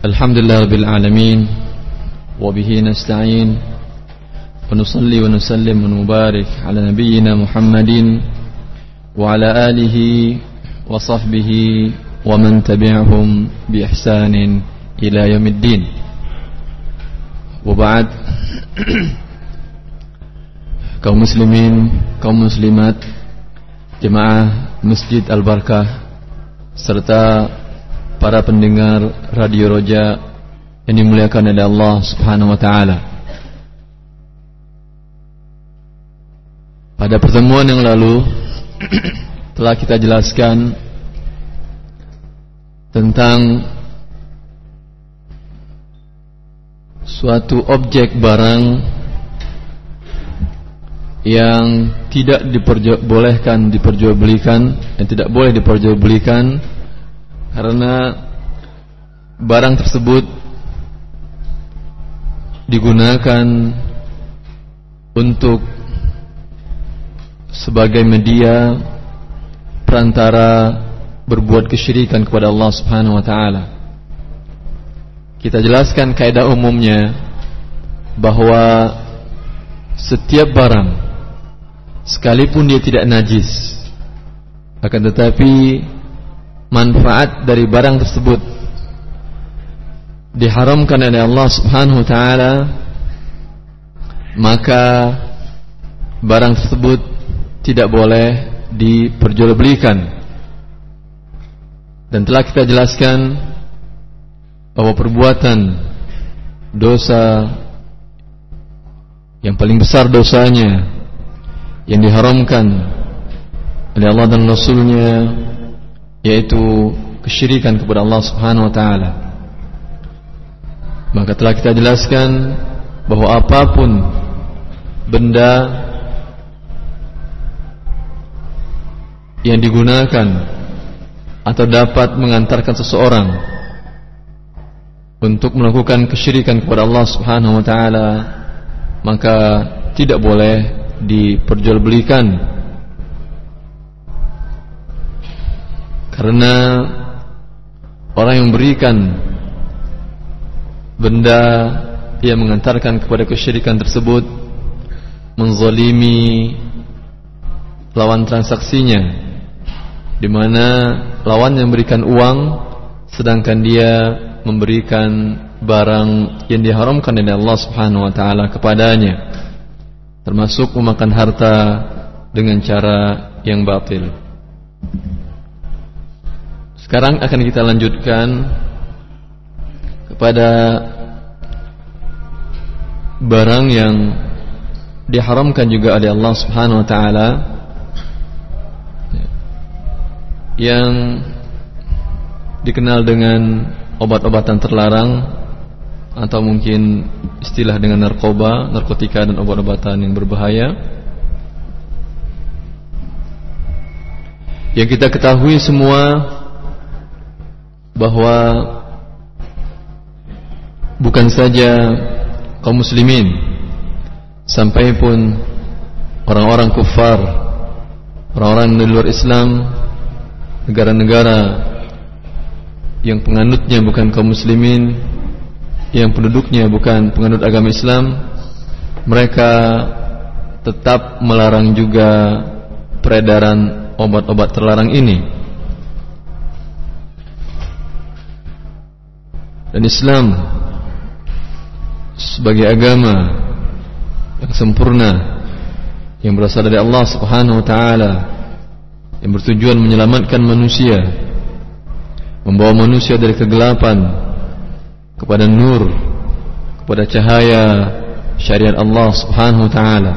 الحمد لله رب العالمين وبه نستعين ونصلي ونسلم ونبارك على نبينا محمد وعلى آله وصحبه ومن تبعهم بإحسان إلى يوم الدين. وبعد kaum muslimin, kaum muslimat, jemaah Masjid Al-Barkah serta para pendengar Radio Roja yang dimuliakan oleh Allah Subhanahu wa taala. Pada pertemuan yang lalu telah kita jelaskan tentang suatu objek barang yang tidak diperbolehkan diperjualbelikan yang tidak boleh diperjualbelikan karena barang tersebut digunakan untuk sebagai media perantara berbuat kesyirikan kepada Allah Subhanahu wa taala. Kita jelaskan kaidah umumnya bahwa setiap barang sekalipun dia tidak najis akan tetapi manfaat dari barang tersebut diharamkan oleh Allah Subhanahu wa taala maka barang tersebut tidak boleh diperjualbelikan. Dan telah kita jelaskan bahwa perbuatan dosa yang paling besar dosanya yang diharamkan oleh Allah dan Rasulnya yaitu kesyirikan kepada Allah Subhanahu wa taala. Maka telah kita jelaskan bahwa apa pun benda yang digunakan atau dapat mengantarkan seseorang untuk melakukan kesyirikan kepada Allah Subhanahu wa taala maka tidak boleh diperjualbelikan karena orang yang berikan benda yang mengantarkan kepada kesyirikan tersebut menzalimi lawan transaksinya di mana lawan yang memberikan uang sedangkan dia memberikan barang yang diharamkan oleh Allah Subhanahu wa taala kepadanya termasuk memakan harta dengan cara yang batil. Sekarang akan kita lanjutkan kepada barang yang diharamkan juga oleh Allah Subhanahu wa taala yang dikenal dengan obat-obatan terlarang atau mungkin istilah dengan narkoba, narkotika dan obat-obatan yang berbahaya. Yang kita ketahui semua bahwa bukan saja kaum muslimin sampai pun orang-orang kufar, orang-orang di luar Islam, negara-negara yang penganutnya bukan kaum muslimin yang penduduknya bukan penganut agama Islam mereka tetap melarang juga peredaran obat-obat terlarang ini dan Islam sebagai agama yang sempurna yang berasal dari Allah Subhanahu wa taala yang bertujuan menyelamatkan manusia membawa manusia dari kegelapan kepada nur kepada cahaya syariat Allah Subhanahu wa taala.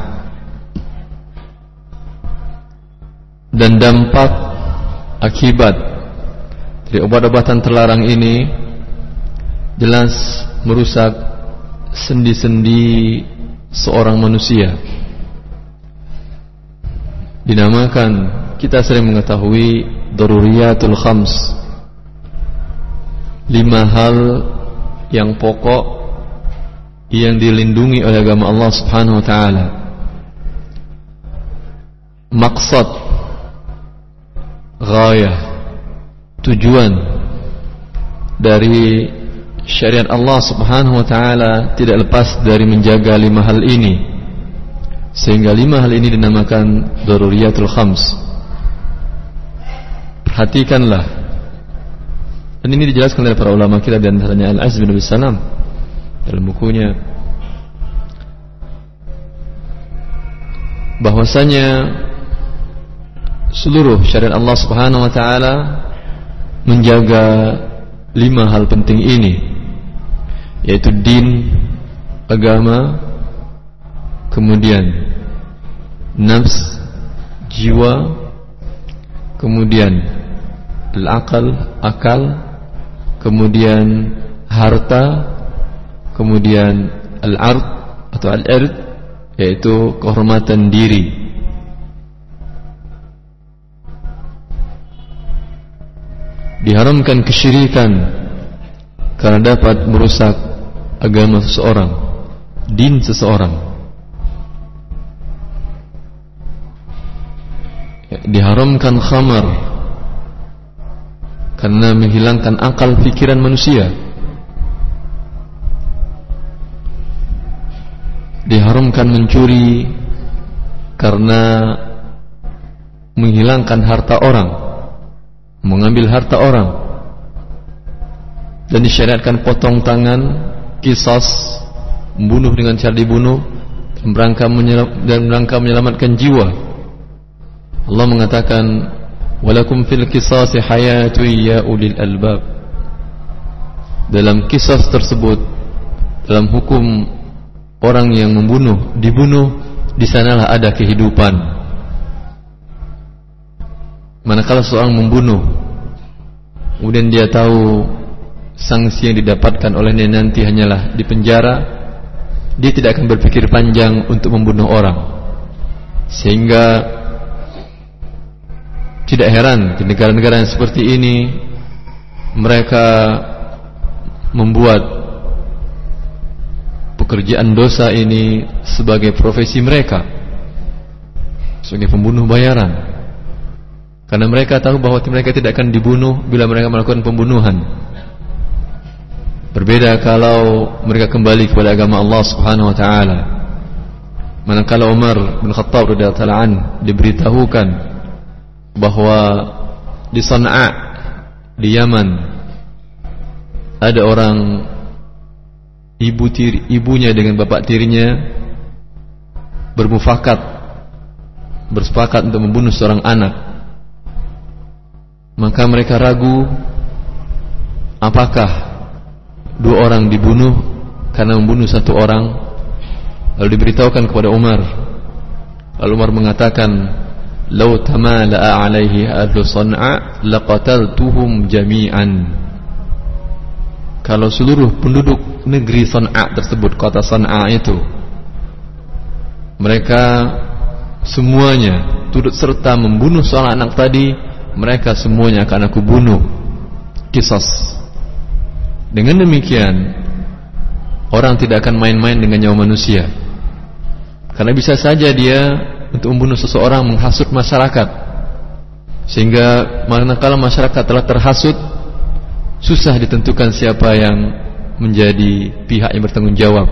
Dan dampak akibat dari obat-obatan terlarang ini jelas merusak sendi-sendi seorang manusia dinamakan kita sering mengetahui daruriyatul khams lima hal yang pokok yang dilindungi oleh agama Allah Subhanahu wa taala. Maksud ghayah tujuan dari syariat Allah Subhanahu wa taala tidak lepas dari menjaga lima hal ini. Sehingga lima hal ini dinamakan daruriyatul khams. Perhatikanlah. Dan ini dijelaskan oleh para ulama kita di antaranya Al-Aziz bin Abi Salam dalam bukunya bahwasanya seluruh syariat Allah Subhanahu wa taala menjaga lima hal penting ini yaitu din, agama, kemudian nafs, jiwa, kemudian al-aqal, akal, kemudian harta, kemudian al-ard atau al-ird yaitu kehormatan diri. Diharamkan kesyirikan karena dapat merusak agama seseorang, din seseorang. Diharamkan khamar karena menghilangkan akal pikiran manusia. Diharamkan mencuri karena menghilangkan harta orang mengambil harta orang dan disyariatkan potong tangan kisas membunuh dengan cara dibunuh dan berangka, dan berangka menyelamatkan jiwa. Allah mengatakan walakum fil kisasi hayatu ya ulil albab. Dalam kisas tersebut dalam hukum orang yang membunuh dibunuh di sanalah ada kehidupan. Manakala seorang membunuh Kemudian dia tahu Sanksi yang didapatkan olehnya nanti hanyalah di penjara. Dia tidak akan berpikir panjang untuk membunuh orang. Sehingga Tidak heran di negara-negara yang seperti ini Mereka Membuat Pekerjaan dosa ini Sebagai profesi mereka Sebagai pembunuh bayaran. Karena mereka tahu bahwa mereka tidak akan dibunuh bila mereka melakukan pembunuhan. Berbeda kalau mereka kembali kepada agama Allah Subhanahu wa taala. Manakala Umar bin Khattab radhiyallahu an diberitahukan bahwa di Sana'a di Yaman ada orang ibu tiri, ibunya dengan bapak tirinya bermufakat bersepakat untuk membunuh seorang anak maka mereka ragu apakah dua orang dibunuh karena membunuh satu orang lalu diberitahukan kepada Umar. Lalu Umar mengatakan lau tamala'a alaihi ahlu san'a laqataltuhum jami'an. Kalau seluruh penduduk negeri San'a tersebut kota San'a itu mereka semuanya turut serta membunuh seorang anak tadi mereka semuanya akan aku bunuh. Kisas dengan demikian orang tidak akan main-main dengan nyawa manusia. Karena bisa saja dia untuk membunuh seseorang menghasut masyarakat. Sehingga manakala masyarakat telah terhasut susah ditentukan siapa yang menjadi pihak yang bertanggung jawab.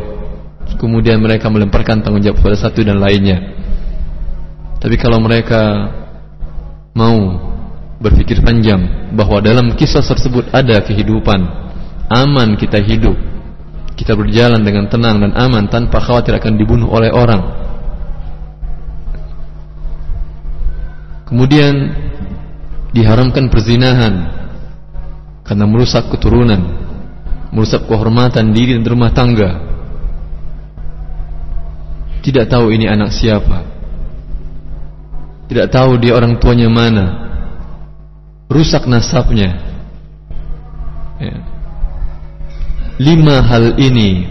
Kemudian mereka melemparkan tanggung jawab kepada satu dan lainnya. Tapi kalau mereka mau berpikir panjang bahwa dalam kisah tersebut ada kehidupan aman kita hidup. Kita berjalan dengan tenang dan aman tanpa khawatir akan dibunuh oleh orang. Kemudian diharamkan perzinahan karena merusak keturunan merusak kehormatan diri dan rumah tangga. Tidak tahu ini anak siapa. Tidak tahu dia orang tuanya mana. Rusak nasabnya. Ya. Lima hal ini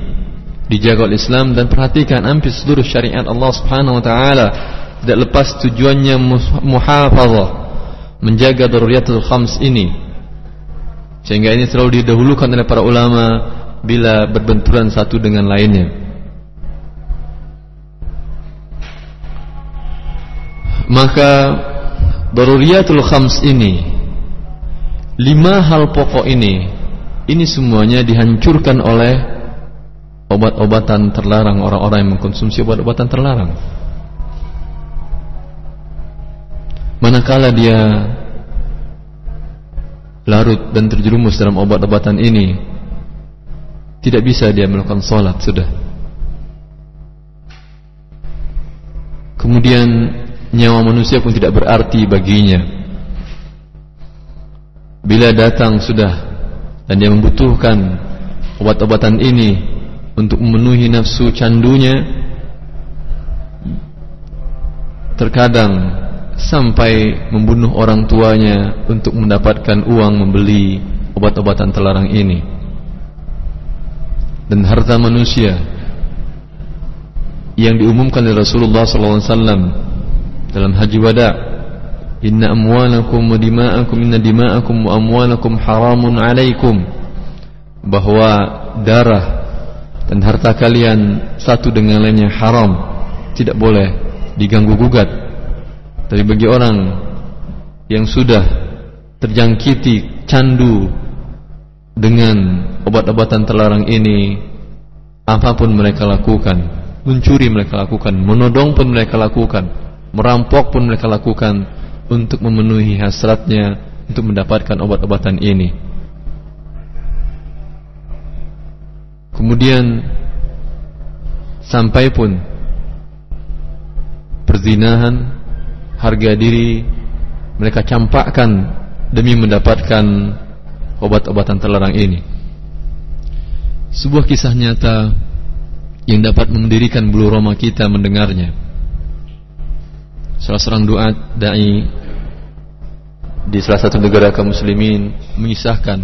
dijaga oleh Islam dan perhatikan hampir seluruh syariat Allah Subhanahu wa taala. Tidak lepas tujuannya muhafazah menjaga daruriyatul khams ini. Sehingga ini selalu didahulukan oleh para ulama bila berbenturan satu dengan lainnya. Maka daruriyatul khams ini Lima hal pokok ini ini semuanya dihancurkan oleh obat-obatan terlarang orang-orang yang mengkonsumsi obat-obatan terlarang. Manakala dia larut dan terjerumus dalam obat-obatan ini, tidak bisa dia melakukan sholat sudah. Kemudian nyawa manusia pun tidak berarti baginya. Bila datang sudah dan dia membutuhkan obat-obatan ini untuk memenuhi nafsu candunya, terkadang sampai membunuh orang tuanya untuk mendapatkan uang membeli obat-obatan terlarang ini. Dan harta manusia yang diumumkan oleh Rasulullah SAW dalam haji wada wa dima'akum inna dima'akum wa amwalakum haramun alaikum. Bahwa darah dan harta kalian satu dengan lainnya haram tidak boleh diganggu gugat. Tapi bagi orang yang sudah terjangkiti candu dengan obat-obatan terlarang ini, apa pun mereka lakukan, mencuri mereka lakukan, menodong pun mereka lakukan, merampok pun mereka lakukan untuk memenuhi hasratnya untuk mendapatkan obat-obatan ini. Kemudian sampai pun perzinahan harga diri mereka campakkan demi mendapatkan obat-obatan terlarang ini. Sebuah kisah nyata yang dapat mendirikan bulu roma kita mendengarnya. Salah seorang doa dai di salah satu negara kaum muslimin mengisahkan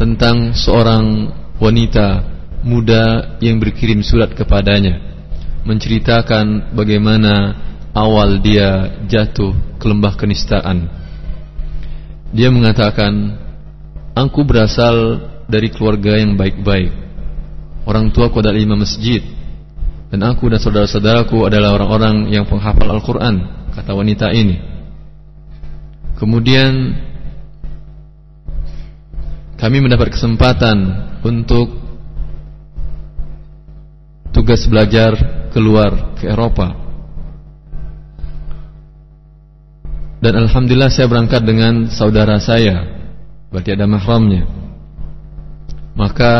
tentang seorang wanita muda yang berkirim surat kepadanya menceritakan bagaimana awal dia jatuh ke lembah kenistaan. Dia mengatakan, Aku berasal dari keluarga yang baik-baik. Orang tuaku adalah imam masjid. Dan aku dan saudara-saudaraku adalah orang-orang yang penghafal Al-Quran, kata wanita ini. Kemudian, kami mendapat kesempatan untuk tugas belajar keluar ke Eropa. Dan Alhamdulillah saya berangkat dengan saudara saya Berarti ada mahramnya. Maka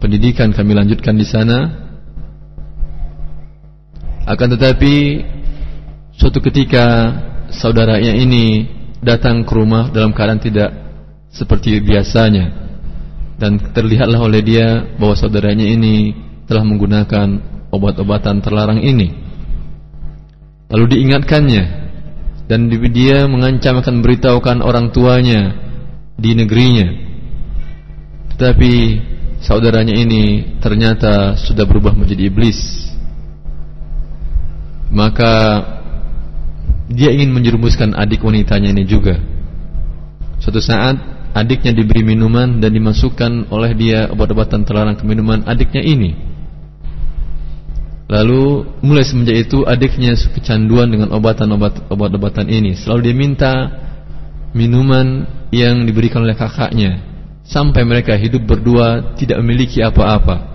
Pendidikan kami lanjutkan di sana. Akan tetapi Suatu ketika Saudaranya ini Datang ke rumah dalam keadaan tidak Seperti biasanya Dan terlihatlah oleh dia Bahwa saudaranya ini Telah menggunakan obat-obatan terlarang ini Lalu diingatkannya dan dia mengancam akan beritahukan orang tuanya di negerinya. Tetapi saudaranya ini ternyata sudah berubah menjadi iblis. Maka dia ingin menjerumuskan adik wanitanya ini juga. Suatu saat adiknya diberi minuman dan dimasukkan oleh dia obat-obatan terlarang ke minuman adiknya ini. Lalu mulai semenjak itu adiknya kecanduan dengan obatan-obat-obatan ini. Selalu dia minta minuman yang diberikan oleh kakaknya sampai mereka hidup berdua tidak memiliki apa-apa.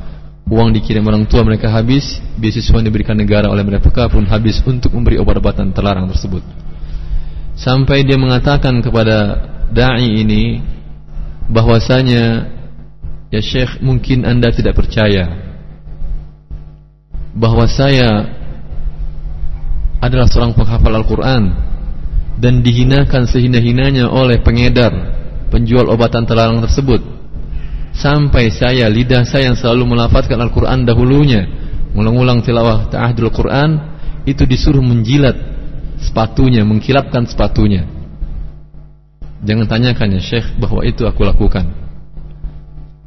Uang dikirim orang tua mereka habis, beasiswa yang diberikan negara oleh mereka pun habis untuk memberi obat-obatan terlarang tersebut. Sampai dia mengatakan kepada dai ini bahwasanya ya Syekh mungkin Anda tidak percaya bahwa saya adalah seorang penghafal Al-Quran dan dihinakan sehina-hinanya oleh pengedar penjual obatan terlarang tersebut sampai saya lidah saya yang selalu melafatkan Al-Quran dahulunya mengulang-ulang tilawah ta'ahdul Quran itu disuruh menjilat sepatunya mengkilapkan sepatunya. Jangan tanyakan ya Syekh bahwa itu aku lakukan.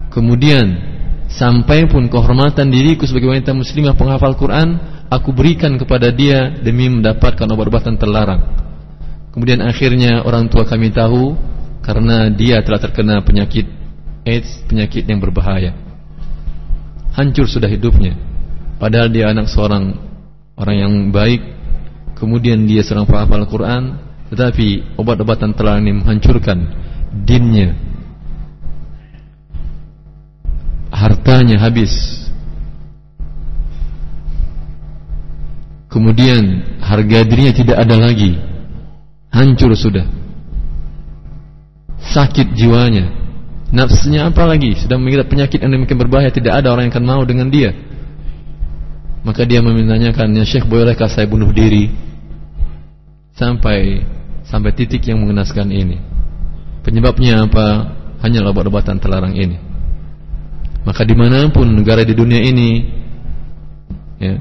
Kemudian Sampai pun kehormatan diriku sebagai wanita muslimah penghafal Quran Aku berikan kepada dia demi mendapatkan obat-obatan terlarang. Kemudian akhirnya orang tua kami tahu Karena dia telah terkena penyakit AIDS Penyakit yang berbahaya Hancur sudah hidupnya Padahal dia anak seorang orang yang baik Kemudian dia seorang penghafal Quran Tetapi obat-obatan terlarang ini menghancurkan dinnya jatahnya habis. Kemudian harga dirinya tidak ada lagi. Hancur sudah. Sakit jiwanya. Nafsunya apa lagi? Sedang mengidap penyakit yang demikian berbahaya, tidak ada orang yang akan mau dengan dia. Maka dia memintanya ya Syekh bolehkah saya bunuh diri? Sampai sampai titik yang mengenaskan ini. Penyebabnya apa? Hanya obat-obatan terlarang ini. Maka di mana pun negara di dunia ini, ya,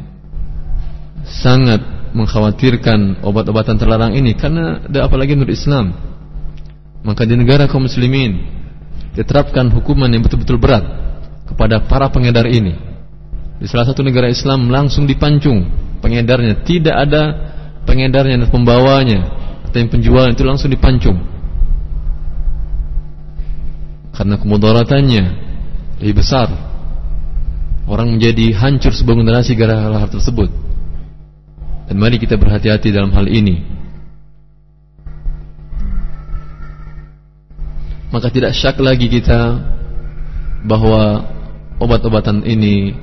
sangat mengkhawatirkan obat-obatan terlarang ini karena ada apalagi menurut Islam. Maka di negara kaum muslimin diterapkan hukuman yang betul-betul berat kepada para pengedar ini. Di salah satu negara Islam langsung dipancung pengedarnya, tidak ada pengedarnya dan pembawanya atau yang penjual itu langsung dipancung. Karena kemudaratannya lebih besar. Orang menjadi hancur sebuah generasi gara-gara hal tersebut. Dan mari kita berhati-hati dalam hal ini. Maka tidak syak lagi kita bahwa obat-obatan ini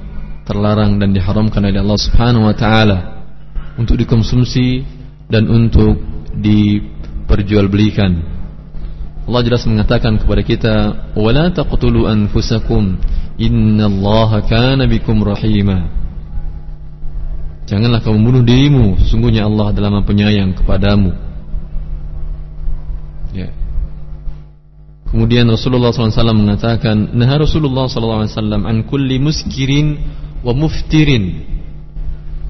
terlarang dan diharamkan oleh Allah Subhanahu wa taala untuk dikonsumsi dan untuk diperjualbelikan. Allah jelas mengatakan kepada kita, "Wala taqtulu anfusakum, innallaha kana bikum rahima." Janganlah kamu bunuh dirimu Sesungguhnya Allah adalah maha penyayang kepadamu Kemudian Rasulullah SAW mengatakan Nah Rasulullah SAW An kulli muskirin Wa muftirin.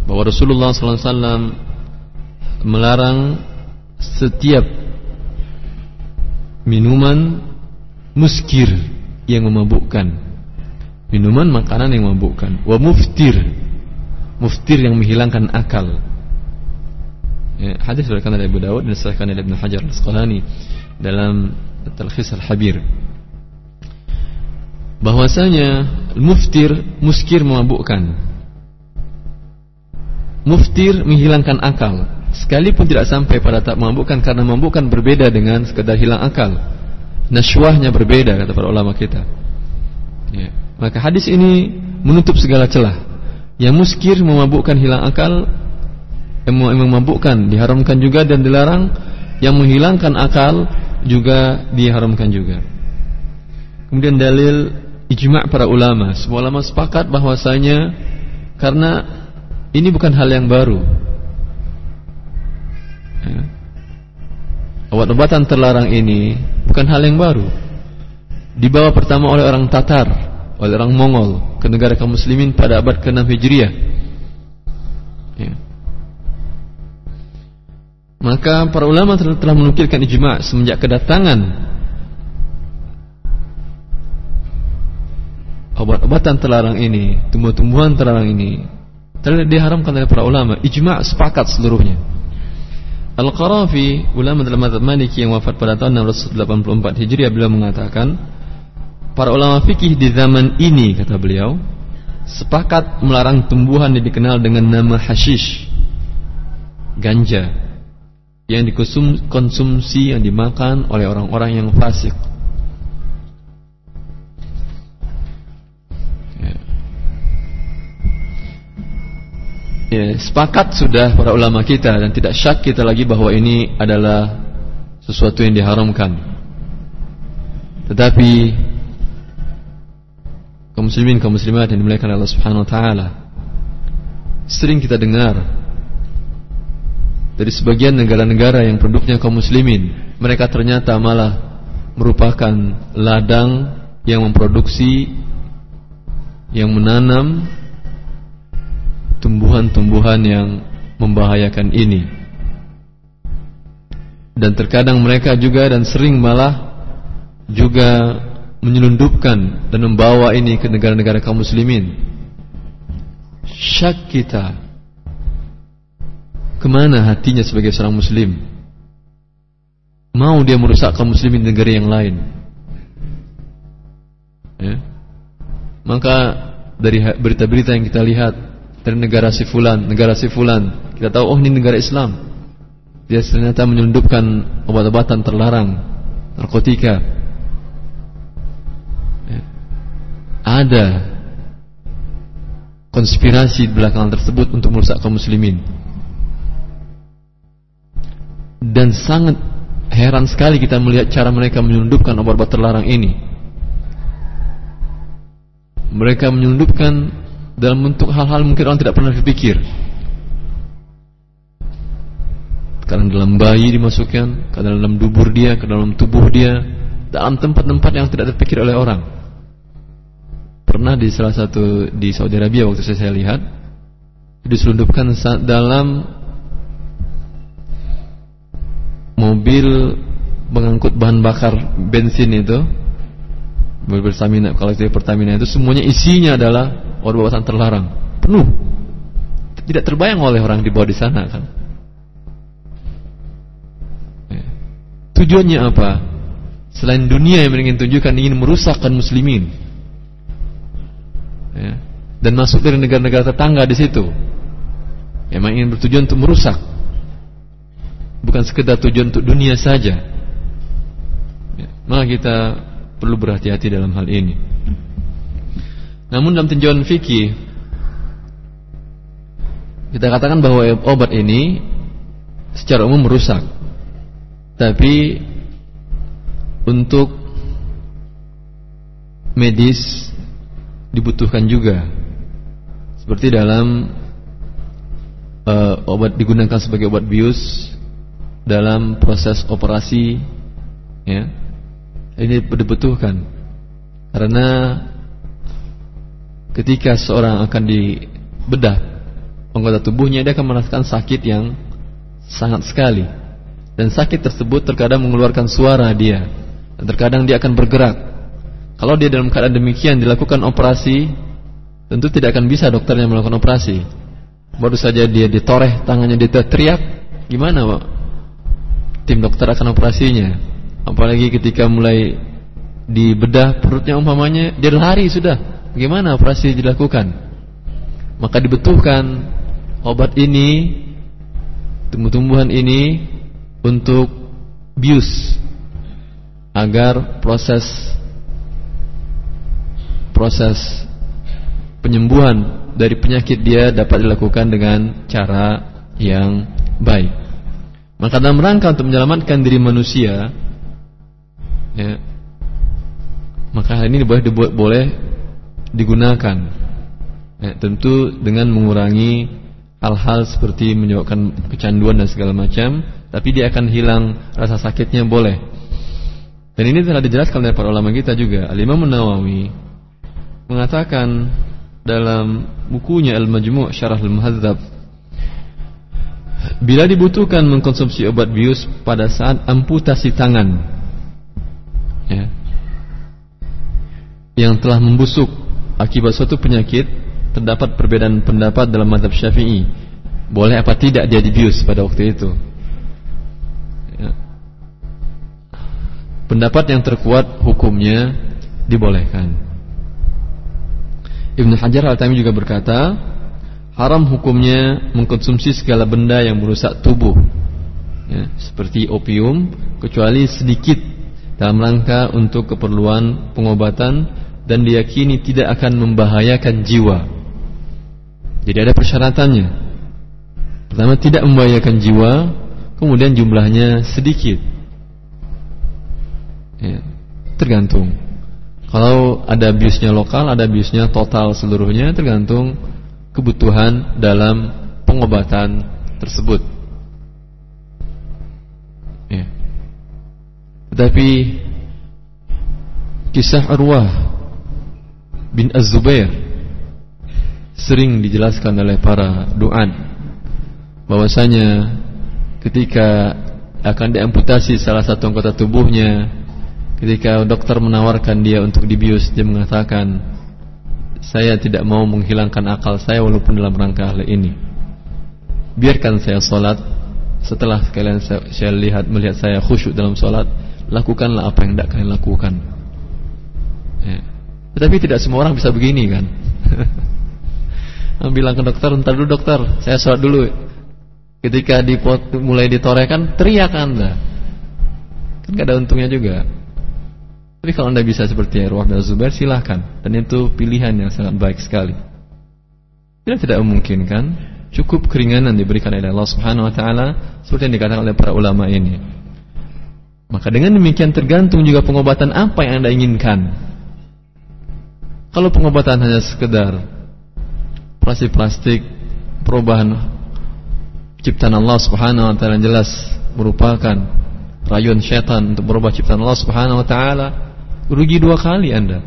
Bahwa Rasulullah SAW Melarang Setiap Minuman Muskir Yang memabukkan. Minuman makanan yang memabukkan. Wa muftir. Muftir yang menghilangkan akal. Ya, hadis diriwayatkan oleh Abu Dawud dan disahkan oleh Ibnu Hajar Al-Asqalani dalam Talkhis Al-Habir. Bahwasanya muftir muskir memabukkan. Muftir menghilangkan akal. Sekalipun tidak sampai pada tak memabukkan karena memabukkan berbeda dengan sekedar hilang akal. Naswahnya berbeda kata para ulama kita. Ya. Maka hadis ini menutup segala celah yang muskir memabukkan hilang akal Yang memabukkan diharamkan juga dan dilarang Yang menghilangkan akal juga diharamkan juga Kemudian dalil ijma' para ulama Semua ulama sepakat bahwasanya Karena ini bukan hal yang baru ya. Obat-obatan terlarang ini Bukan hal yang baru Dibawa pertama oleh orang Tatar oleh orang Mongol ke negara kaum muslimin pada abad ke-6 Hijriah. Ya. Maka para ulama telah, menukilkan ijma' semenjak kedatangan obat-obatan terlarang ini, tumbuh-tumbuhan terlarang ini telah diharamkan oleh para ulama. Ijma' sepakat seluruhnya. Al-Qarafi, ulama dalam mazhab Maliki yang wafat pada tahun 684 Hijriah beliau mengatakan Para ulama fikih di zaman ini kata beliau sepakat melarang tumbuhan yang dikenal dengan nama hashish, ganja yang dikonsumsi yang dimakan oleh orang-orang yang fasik. Ya. ya, sepakat sudah para ulama kita dan tidak syak kita lagi bahwa ini adalah sesuatu yang diharamkan. Tetapi kaum muslimin kaum muslimat yang dimuliakan Allah Subhanahu wa taala. Sering kita dengar dari sebagian negara-negara yang produknya kaum muslimin, mereka ternyata malah merupakan ladang yang memproduksi yang menanam tumbuhan-tumbuhan yang membahayakan ini. Dan terkadang mereka juga dan sering malah juga menyelundupkan dan membawa ini ke negara-negara kaum muslimin syak kita ke mana hatinya sebagai seorang muslim? Mau dia merusak kaum muslimin di negara yang lain? Ya. maka dari berita-berita yang kita lihat dari negara si fulan, negara si fulan kita tahu oh ini negara Islam. Dia ternyata menyelundupkan obat-obatan terlarang narkotika. Ada konspirasi di belakang tersebut untuk merusak kaum muslimin. Dan sangat heran sekali kita melihat cara mereka menyelundupkan obat-obat terlarang ini. Mereka menyelundupkan dalam bentuk hal-hal mungkin orang tidak pernah berpikir. Karena dalam bayi dimasukkan, ke dalam dubur dia, ke dalam tubuh dia, dalam tempat-tempat yang tidak terpikir oleh orang. Pernah di salah satu di Saudi Arabia waktu saya, saya lihat diselundupkan dalam mobil mengangkut bahan bakar bensin itu mobil Pertamina kalau itu Pertamina itu semuanya isinya adalah obat-obatan terlarang penuh tidak terbayang oleh orang di bawah di sana kan Tujuannya apa? Selain dunia yang ingin tunjukkan ingin merusakkan muslimin. Ya. Dan masuk dari negara-negara tetangga di situ. Memang ingin bertujuan untuk merusak. Bukan sekedar tujuan untuk dunia saja. Ya. Maka kita perlu berhati-hati dalam hal ini. Namun dalam tinjauan fikih kita katakan bahwa obat ini secara umum merusak tapi untuk medis dibutuhkan juga. Seperti dalam uh, obat digunakan sebagai obat bius dalam proses operasi ya. Ini dibutuhkan. Karena ketika seorang akan dibedah anggota tubuhnya dia akan merasakan sakit yang sangat sekali dan sakit tersebut terkadang mengeluarkan suara dia dan terkadang dia akan bergerak. Kalau dia dalam keadaan demikian dilakukan operasi, tentu tidak akan bisa dokternya melakukan operasi. Baru saja dia ditoreh tangannya dia teriak, gimana Pak? Tim dokter akan operasinya. Apalagi ketika mulai dibedah perutnya umpamanya dia lari sudah. Bagaimana operasi dilakukan? Maka dibutuhkan obat ini tumbuh-tumbuhan ini untuk bius agar proses proses penyembuhan dari penyakit dia dapat dilakukan dengan cara yang baik. Maka dalam rangka untuk menyelamatkan diri manusia, ya, maka hal ini boleh boleh digunakan. Ya, tentu dengan mengurangi hal-hal seperti menyebabkan kecanduan dan segala macam tapi dia akan hilang rasa sakitnya boleh. Dan ini telah dijelaskan oleh para ulama kita juga. Al-Imam Nawawi mengatakan dalam bukunya Al-Majmu' Syarah Al-Muhadzab Bila dibutuhkan mengkonsumsi obat bius pada saat amputasi tangan ya, yang telah membusuk akibat suatu penyakit, terdapat perbedaan pendapat dalam madhab syafi'i. Boleh apa tidak dia dibius pada waktu itu? pendapat yang terkuat hukumnya dibolehkan. Ibnu Hajar Al-Tami juga berkata, haram hukumnya mengkonsumsi segala benda yang merusak tubuh, ya, seperti opium, kecuali sedikit dalam rangka untuk keperluan pengobatan dan diyakini tidak akan membahayakan jiwa. Jadi ada persyaratannya. Pertama tidak membahayakan jiwa, kemudian jumlahnya sedikit ya, tergantung kalau ada biusnya lokal ada biusnya total seluruhnya tergantung kebutuhan dalam pengobatan tersebut ya. tetapi kisah arwah bin Az-Zubair sering dijelaskan oleh para duat bahwasanya ketika akan diamputasi salah satu anggota tubuhnya Ketika dokter menawarkan dia untuk dibius Dia mengatakan Saya tidak mau menghilangkan akal saya Walaupun dalam rangka hal ini. Biarkan saya sholat Setelah kalian saya, saya lihat Melihat saya khusyuk dalam sholat Lakukanlah apa yang tidak kalian lakukan. Ya. Tetapi tidak semua orang bisa begini kan? Bilang ke dokter Ntar dulu dokter Saya sholat dulu. Ketika dipot, mulai ditorehkan Teriak anda. Kan gak ada untungnya juga tapi kalau anda bisa seperti Arwah bin Zubair silahkan Dan itu pilihan yang sangat baik sekali Bila tidak memungkinkan, cukup keringanan diberikan oleh Allah Subhanahu wa taala seperti yang dikatakan oleh para ulama ini. Maka dengan demikian tergantung juga pengobatan apa yang Anda inginkan. Kalau pengobatan hanya sekedar plastik-plastik perubahan ciptaan Allah Subhanahu wa taala jelas merupakan rayuan syaitan untuk berubah ciptaan Allah Subhanahu wa taala, rugi dua kali Anda.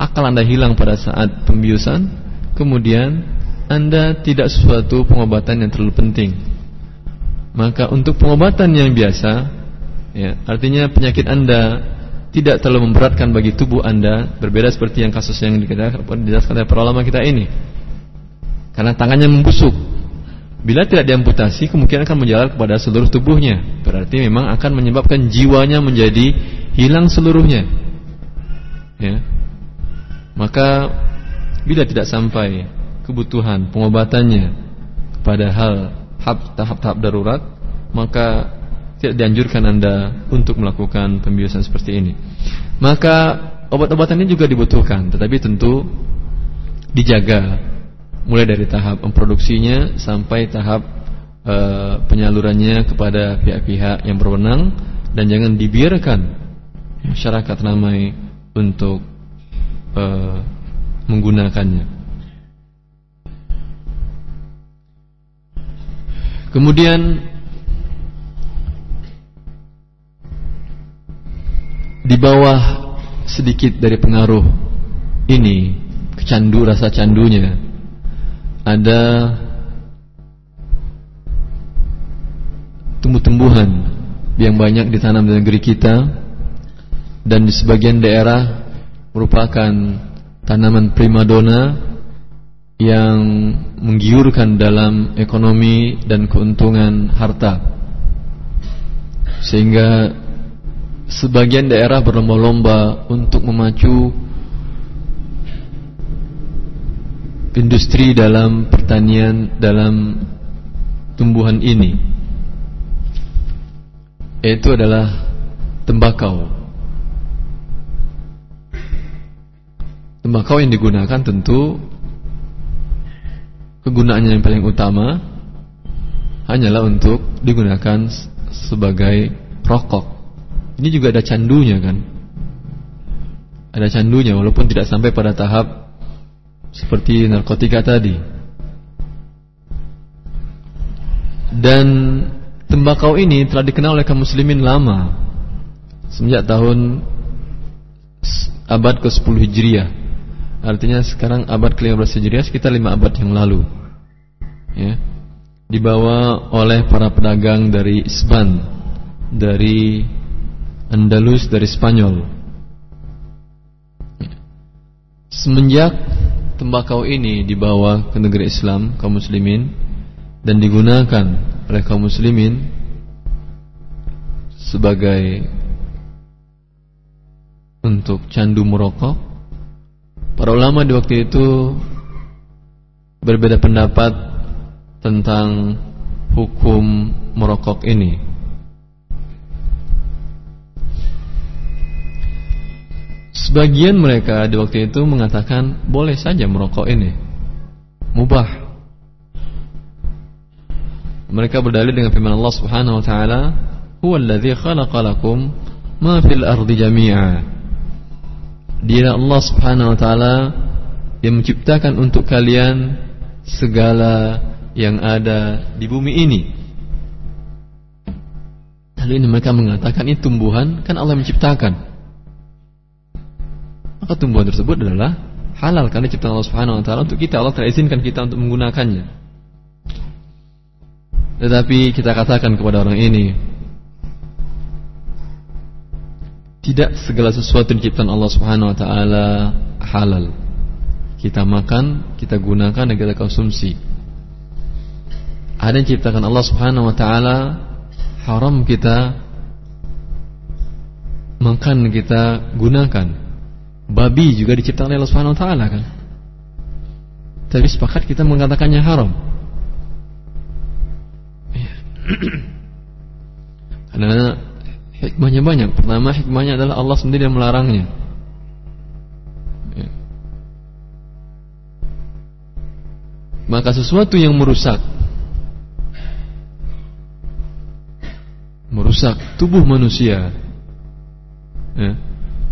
Akal Anda hilang pada saat pembiusan, kemudian Anda tidak sesuatu pengobatan yang terlalu penting. Maka untuk pengobatan yang biasa, ya, artinya penyakit Anda tidak terlalu memberatkan bagi tubuh Anda, berbeda seperti yang kasus yang dijelaskan oleh para ulama kita ini. Karena tangannya membusuk, Bila tidak diamputasi kemungkinan akan menjalar kepada seluruh tubuhnya Berarti memang akan menyebabkan jiwanya menjadi hilang seluruhnya ya. Maka bila tidak sampai kebutuhan pengobatannya Pada hal tahap-tahap darurat Maka tidak dianjurkan anda untuk melakukan pembiusan seperti ini Maka obat-obatan ini juga dibutuhkan Tetapi tentu dijaga mulai dari tahap memproduksinya sampai tahap uh, penyalurannya kepada pihak-pihak yang berwenang dan jangan dibiarkan masyarakat ramai untuk uh, menggunakannya. Kemudian di bawah sedikit dari pengaruh ini kecandu rasa candunya ada tumbuh-tumbuhan yang banyak ditanam di negeri kita dan di sebagian daerah merupakan tanaman primadona yang menggiurkan dalam ekonomi dan keuntungan harta. Sehingga sebagian daerah berlomba-lomba untuk memacu industri dalam pertanian dalam tumbuhan ini yaitu adalah tembakau tembakau yang digunakan tentu kegunaannya yang paling utama hanyalah untuk digunakan sebagai rokok ini juga ada candunya kan ada candunya walaupun tidak sampai pada tahap seperti narkotika tadi. Dan tembakau ini telah dikenal oleh kaum muslimin lama. Semenjak tahun abad ke-10 Hijriah. Artinya sekarang abad ke-15 Hijriah sekitar 5 abad yang lalu. Ya. Dibawa oleh para pedagang dari Isban, dari Andalus, dari Spanyol. Ya. Semenjak tembakau ini dibawa ke negeri Islam kaum muslimin dan digunakan oleh kaum muslimin sebagai untuk candu merokok para ulama di waktu itu berbeda pendapat tentang hukum merokok ini Sebagian mereka di waktu itu mengatakan boleh saja merokok ini mubah. Mereka berdalil dengan firman Allah Subhanahu wa taala, "Huwallazi khalaqa ma fil ardi jami'a." Dia Allah Subhanahu wa taala yang menciptakan untuk kalian segala yang ada di bumi ini. Lalu ini mereka mengatakan ini tumbuhan kan Allah menciptakan maka tumbuhan tersebut adalah halal karena ciptaan Allah Subhanahu wa taala untuk kita Allah telah izinkan kita untuk menggunakannya. Tetapi kita katakan kepada orang ini tidak segala sesuatu yang diciptakan Allah Subhanahu wa taala halal. Kita makan, kita gunakan dan kita konsumsi. Ada yang diciptakan Allah Subhanahu wa taala haram kita makan kita gunakan Babi juga diciptakan oleh Allah Subhanahu wa taala kan. Tapi sepakat kita mengatakannya haram. Iya. Karena hikmahnya banyak. Pertama hikmahnya adalah Allah sendiri yang melarangnya. Iya. maka sesuatu yang merusak merusak tubuh manusia ya,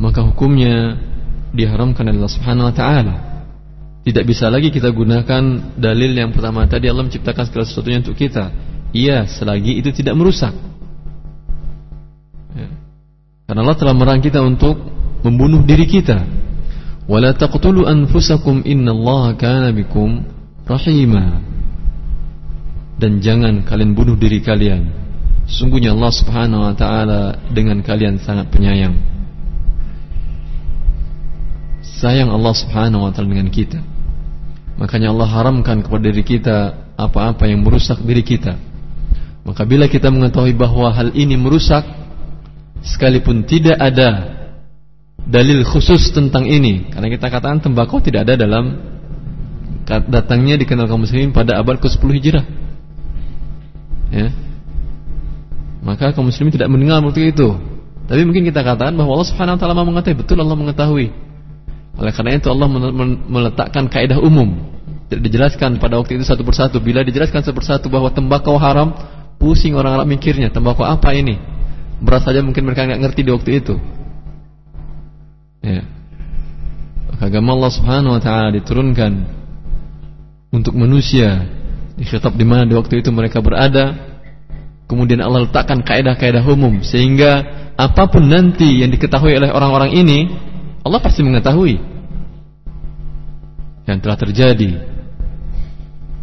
maka hukumnya diharamkan oleh Allah Subhanahu wa taala. Tidak bisa lagi kita gunakan dalil yang pertama tadi Allah menciptakan segala sesuatunya untuk kita. Iya, selagi itu tidak merusak. Karena Allah telah merang kita untuk membunuh diri kita. Wala taqtulu anfusakum innallaha kana bikum rahima. Dan jangan kalian bunuh diri kalian. Sungguhnya Allah Subhanahu wa taala dengan kalian sangat penyayang. Sayang Allah Subhanahu wa taala dengan kita. Makanya Allah haramkan kepada diri kita apa-apa yang merusak diri kita. Maka bila kita mengetahui bahwa hal ini merusak sekalipun tidak ada dalil khusus tentang ini karena kita katakan tembakau tidak ada dalam datangnya dikenal kaum muslimin pada abad ke-10 Hijrah. Ya. Maka kaum muslimin tidak mendengar waktu itu. Tapi mungkin kita katakan bahwa Allah Subhanahu wa taala mengetahui, betul Allah mengetahui. Oleh karena itu Allah meletakkan kaidah umum. Tidak dijelaskan pada waktu itu satu persatu. Bila dijelaskan satu persatu bahwa tembakau haram, pusing orang Arab mikirnya, tembakau apa ini? Berat saja mungkin mereka nggak ngerti di waktu itu. Ya. Agama Allah Subhanahu wa taala diturunkan untuk manusia. Dikhitab di mana di waktu itu mereka berada. Kemudian Allah letakkan kaidah-kaidah umum sehingga apa pun nanti yang diketahui oleh orang-orang ini Allah pasti mengetahui yang telah terjadi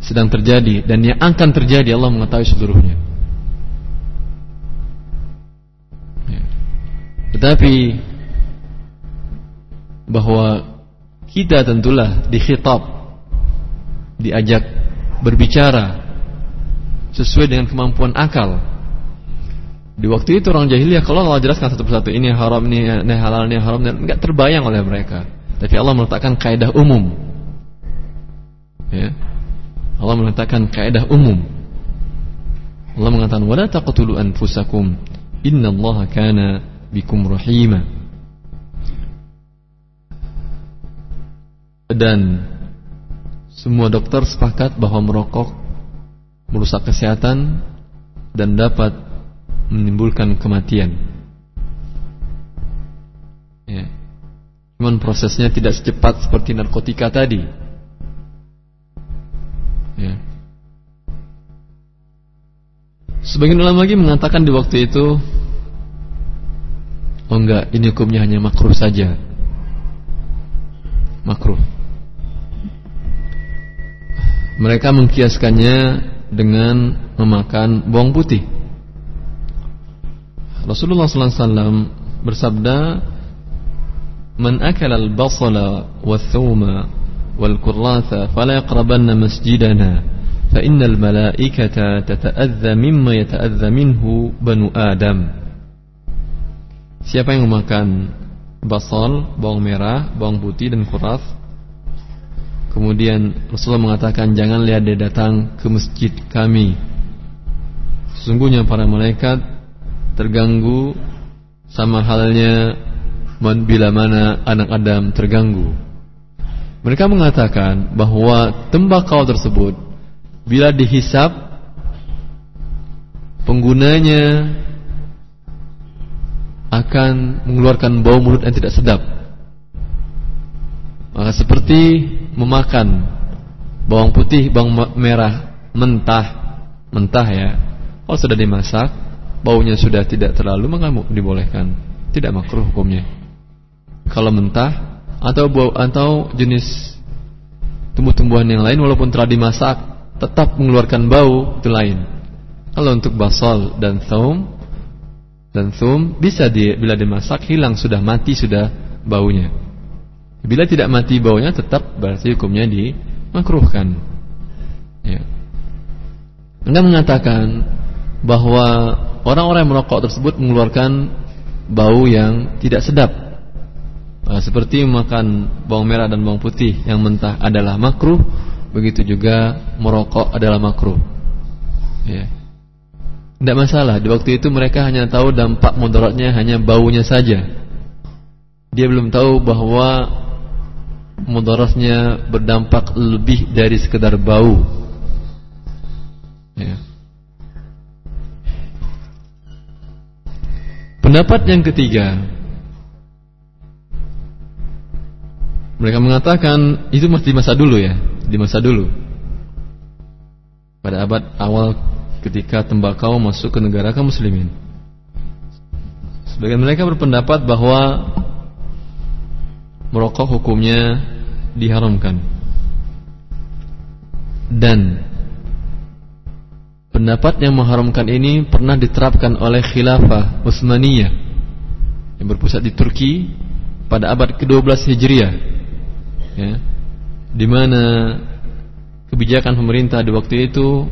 sedang terjadi dan yang akan terjadi Allah mengetahui seluruhnya. Tetapi bahwa kita tentulah dikhitab diajak berbicara sesuai dengan kemampuan akal. Di waktu itu orang jahiliyah kalau Allah jelaskan satu persatu ini haram ini, ini halal ini haram enggak terbayang oleh mereka. Tapi Allah meletakkan kaidah umum ya. Allah mengatakan kaidah umum. Allah mengatakan wala taqtulu anfusakum innallaha kana bikum rahima. Dan semua dokter sepakat bahwa merokok merusak kesehatan dan dapat menimbulkan kematian. Ya. Cuman prosesnya tidak secepat seperti narkotika tadi ya. Sebagian ulama lagi mengatakan di waktu itu Oh enggak, ini hukumnya hanya makruh saja. Makruh. Mereka mengkiaskannya dengan memakan bawang putih. Rasulullah SAW bersabda, "Man akala al-basala wath-thuma wal-qurrata fala yaqrabanna masjidana fa innal malaikata tata'adza mimma yata'adza minhu banu Adam." Siapa yang memakan basal, bawang merah, bawang putih dan kuras Kemudian Rasulullah mengatakan jangan lihat dia datang ke masjid kami. Sesungguhnya para malaikat terganggu sama halnya bila mana anak Adam terganggu. Mereka mengatakan bahwa tembakau tersebut bila dihisap penggunanya akan mengeluarkan bau mulut yang tidak sedap. Maka seperti memakan bawang putih, bawang merah mentah, mentah ya. Kalau sudah dimasak, baunya sudah tidak terlalu maka dibolehkan. Tidak makruh hukumnya. Kalau mentah atau buah atau jenis tumbuh-tumbuhan yang lain walaupun telah dimasak tetap mengeluarkan bau itu lain. Kalau untuk basal dan thum dan thum bisa di, bila dimasak hilang sudah mati sudah baunya. Bila tidak mati baunya tetap berarti hukumnya dimakruhkan. Ya. Anda mengatakan bahwa orang-orang yang merokok tersebut mengeluarkan bau yang tidak sedap uh, seperti makan bawang merah dan bawang putih yang mentah adalah makruh, begitu juga merokok adalah makruh. Ya. Tidak masalah. Di waktu itu mereka hanya tahu dampak mudaratnya hanya baunya saja. Dia belum tahu bahwa mudaratnya berdampak lebih dari sekedar bau. Ya. Pendapat yang ketiga Mereka mengatakan itu masih masa dulu ya Di masa dulu Pada abad awal ketika tembakau masuk ke negara kaum muslimin Sebagian mereka berpendapat bahwa Merokok hukumnya diharamkan Dan Pendapat yang mengharamkan ini pernah diterapkan oleh khilafah Utsmaniyah yang berpusat di Turki pada abad ke-12 Hijriah. Ya. Di mana kebijakan pemerintah di waktu itu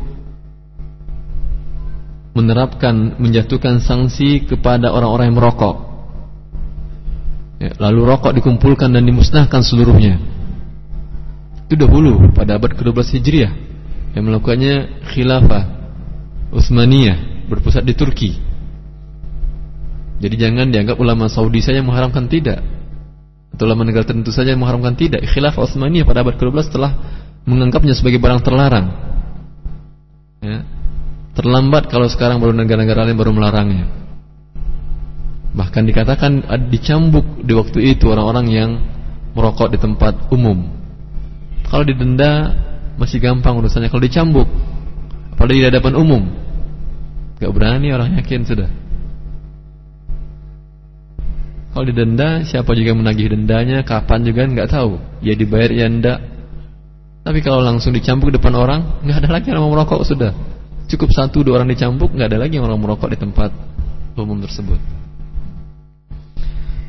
menerapkan menjatuhkan sanksi kepada orang-orang yang merokok. Ya, lalu rokok dikumpulkan dan dimusnahkan seluruhnya. Itu dahulu pada abad ke-12 Hijriah yang melakukannya khilafah Utsmaniyah berpusat di Turki. Jadi jangan dianggap ulama Saudi saja yang mengharamkan tidak. Atau ulama negara tertentu saja yang mengharamkan tidak. Khilaf Utsmaniyah pada abad ke-12 telah menganggapnya sebagai barang terlarang. Ya. Terlambat kalau sekarang baru negara-negara lain baru melarangnya. Bahkan dikatakan dicambuk di waktu itu orang-orang yang merokok di tempat umum. Kalau didenda masih gampang urusannya. Kalau dicambuk, apalagi di hadapan umum, Gak berani orang yakin sudah. Kalau didenda Siapa juga menagih dendanya? Kapan juga? Nggak tahu. Ya dibayar ya enggak Tapi kalau langsung dicampuk depan orang nggak ada lagi orang merokok sudah Cukup satu dua orang dicampuk nggak ada lagi orang merokok di tempat umum tersebut.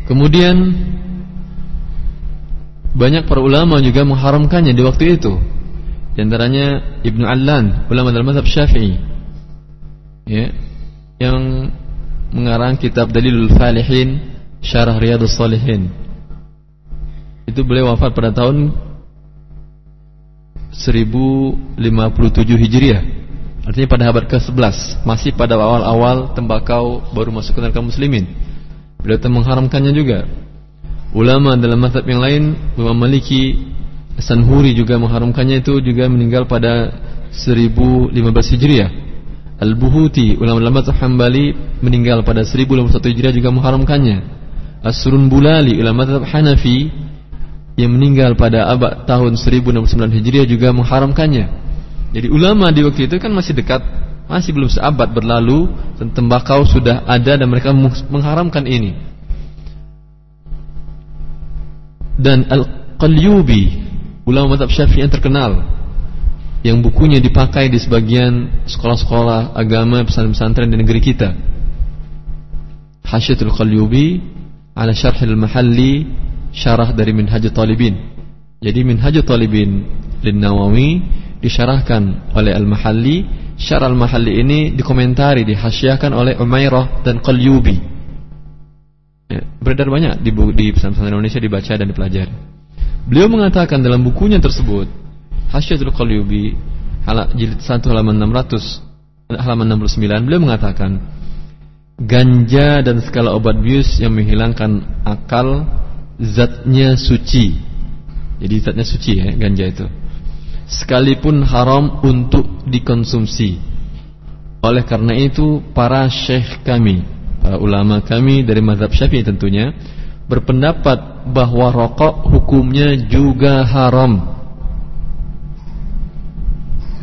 Kemudian Banyak para ulama juga mengharamkannya di waktu itu. Di antaranya Ibnu Allan Ulama dalam mazhab syafi'i. Ya yang mengarang kitab Dalilul Falihin Syarah Riyadus Salihin. Itu beliau wafat pada tahun 1057 Hijriah artinya pada abad ke-11 masih pada awal-awal tembakau baru masuk ke negara muslimin beliau mengharamkannya juga ulama dalam mazhab yang lain memiliki Sanhuri juga mengharamkannya itu juga meninggal pada 1015 Hijriah Al-Buhuti ulama-ulama Hambali meninggal pada 1051 Hijriah juga mengharamkannya. As-Surun Bulali ulama Hanafi yang meninggal pada abad tahun 1069 Hijriah juga mengharamkannya. Jadi ulama di waktu itu kan masih dekat, masih belum seabad berlalu dan tembakau sudah ada dan mereka mengharamkan ini. Dan Al-Qalyubi ulama mazhab Syafi'i yang terkenal yang bukunya dipakai di sebagian sekolah-sekolah agama pesantren-pesantren di negeri kita. Hasyatul Qalyubi ala Syarhil Mahalli syarah dari Minhaj Talibin. Jadi Minhaj Talibin Lin Nawawi disyarahkan oleh Al-Mahalli. Syarah Al-Mahalli ini dikomentari, dihasyiahkan oleh Umairah dan Qalyubi. Ya, beredar banyak di, di pesantren Indonesia dibaca dan dipelajari. Beliau mengatakan dalam bukunya tersebut Hasyatul Qalyubi jilid 1 halaman 600 halaman 69 beliau mengatakan ganja dan segala obat bius yang menghilangkan akal zatnya suci. Jadi zatnya suci ya ganja itu. Sekalipun haram untuk dikonsumsi. Oleh karena itu para syekh kami, para ulama kami dari mazhab Syafi'i tentunya berpendapat bahwa rokok hukumnya juga haram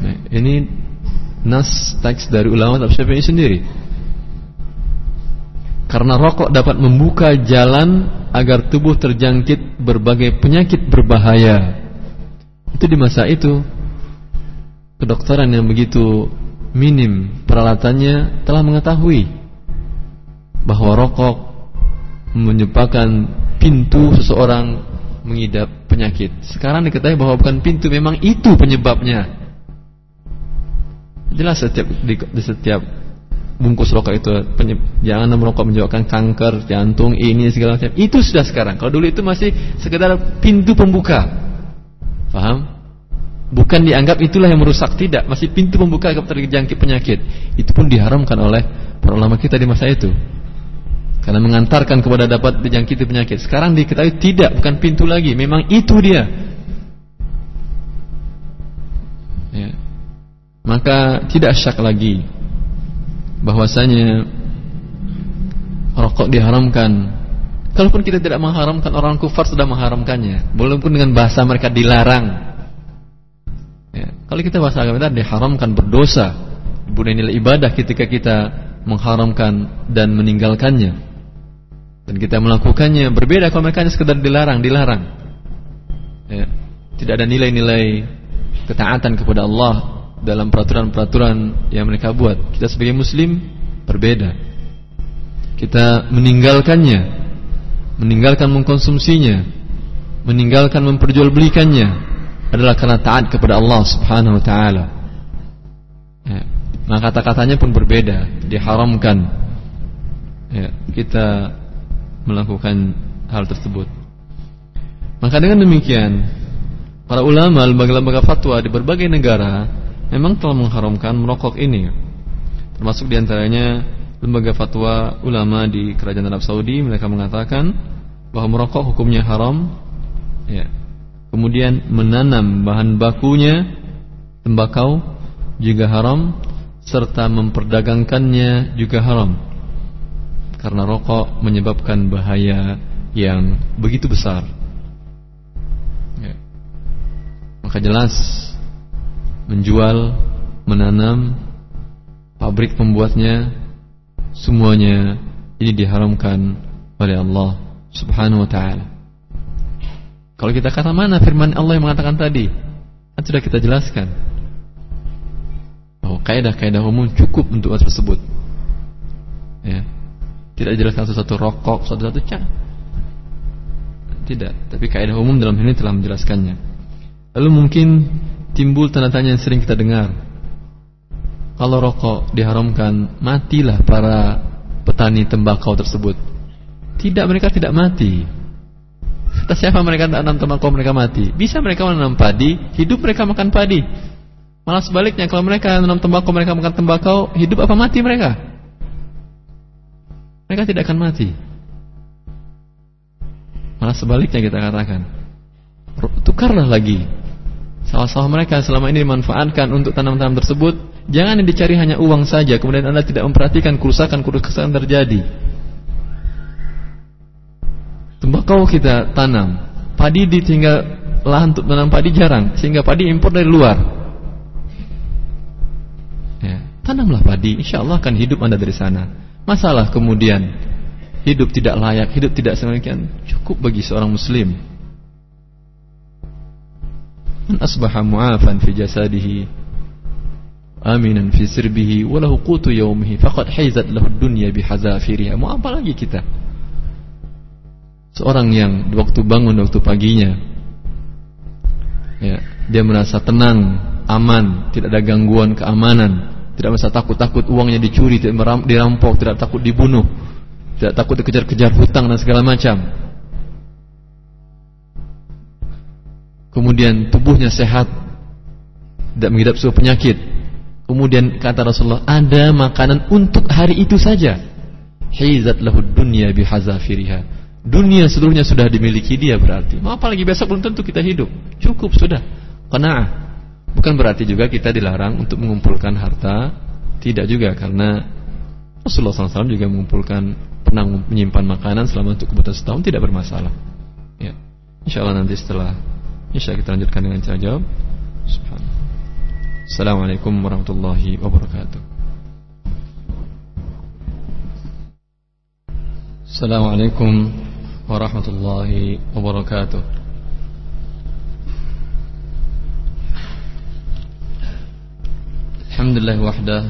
Nah, ini nas teks dari ulama Syafi'i sendiri. Karena rokok dapat membuka jalan agar tubuh terjangkit berbagai penyakit berbahaya. Itu di masa itu kedokteran yang begitu minim peralatannya telah mengetahui bahwa rokok menyebabkan pintu seseorang mengidap penyakit. Sekarang diketahui bahwa bukan pintu, memang itu penyebabnya. Jelas setiap di, di setiap bungkus rokok itu jangan merokok menyebabkan kanker jantung ini segala macam. Itu sudah sekarang. Kalau dulu itu masih sekedar pintu pembuka. Paham? Bukan dianggap itulah yang merusak tidak, masih pintu pembuka agar terjangkit penyakit. Itu pun diharamkan oleh para ulama kita di masa itu. karena mengantarkan kepada dapat dijangkiti penyakit. Sekarang diketahui tidak, bukan pintu lagi, memang itu dia. Ya. Maka tidak syak lagi bahwasanya rokok diharamkan. Kalaupun kita tidak mengharamkan orang kufar sudah mengharamkannya, walaupun dengan bahasa mereka dilarang. Ya. Kalau kita bahasa agama kita diharamkan berdosa, bukan nilai ibadah ketika kita mengharamkan dan meninggalkannya dan kita melakukannya berbeda kalau mereka hanya sekedar dilarang, dilarang. Ya. Tidak ada nilai-nilai ketaatan kepada Allah dalam peraturan-peraturan yang mereka buat. Kita sebagai muslim berbeda. Kita meninggalkannya, meninggalkan mengkonsumsinya, meninggalkan memperjualbelikannya adalah karena taat kepada Allah Subhanahu wa taala. Ya. Maka kata-katanya pun berbeda, diharamkan. Ya, kita melakukan hal tersebut. Maka dengan demikian, para ulama lembaga-lembaga fatwa di berbagai negara memang telah mengharamkan merokok ini. Termasuk di antaranya lembaga fatwa ulama di kerajaan Arab Saudi mereka mengatakan bahwa merokok hukumnya haram. Ya. Kemudian menanam bahan bakunya tembakau juga haram serta memperdagangkannya juga haram karena rokok menyebabkan bahaya yang begitu besar. Ya. Maka jelas menjual, menanam, pabrik pembuatnya, semuanya ini diharamkan oleh Allah Subhanahu wa taala. Kalau kita kata mana firman Allah yang mengatakan tadi? Kan sudah kita jelaskan. Bahwa kaidah-kaidah umum cukup untuk hal tersebut. Ya. Tidak dijelaskan satu-satu rokok, satu-satu cah. Tidak, tapi kaidah umum dalam ini telah menjelaskannya. Lalu mungkin timbul tanda tanya yang sering kita dengar. Kalau rokok diharamkan, matilah para petani tembakau tersebut. Tidak, mereka tidak mati. Kata siapa mereka tanam tembakau mereka mati? Bisa mereka menanam padi, hidup mereka makan padi. Malah sebaliknya, kalau mereka menanam tembakau mereka makan tembakau, hidup apa mati mereka? mereka tidak akan mati. Malah sebaliknya kita katakan, tukarlah lagi sawah-sawah mereka selama ini dimanfaatkan untuk tanam-tanam tersebut. Jangan dicari hanya uang saja, kemudian anda tidak memperhatikan kerusakan-kerusakan terjadi. Tembakau kita tanam, padi ditinggal lahan untuk tanam padi jarang, sehingga padi impor dari luar. Ya, tanamlah padi, insya Allah akan hidup anda dari sana. Masalah kemudian hidup tidak layak, hidup tidak semakin cukup bagi seorang muslim. Man asbaha mu'afan fi jasadihi aminan fi sirbihi wa lahu qutu yawmihi faqad haizat lahu dunya bihazafiriha. Mau apa lagi kita? Seorang yang waktu bangun waktu paginya ya, dia merasa tenang, aman, tidak ada gangguan keamanan, tidak merasa takut-takut uangnya dicuri, tidak dirampok, tidak takut dibunuh, tidak takut dikejar-kejar hutang dan segala macam. Kemudian tubuhnya sehat, tidak mengidap suatu penyakit. Kemudian kata Rasulullah, ada makanan untuk hari itu saja. Hizat lahu dunya bihazafiriha. Dunia seluruhnya sudah dimiliki dia berarti. Mau apa lagi besok belum tentu kita hidup. Cukup sudah. Qanaah. Bukan berarti juga kita dilarang untuk mengumpulkan harta Tidak juga karena Rasulullah SAW juga mengumpulkan Pernah menyimpan makanan selama untuk kebutuhan setahun Tidak bermasalah ya. Insya Allah nanti setelah Insya Allah kita lanjutkan dengan cara jawab Assalamualaikum warahmatullahi wabarakatuh Assalamualaikum warahmatullahi wabarakatuh الحمد لله وحده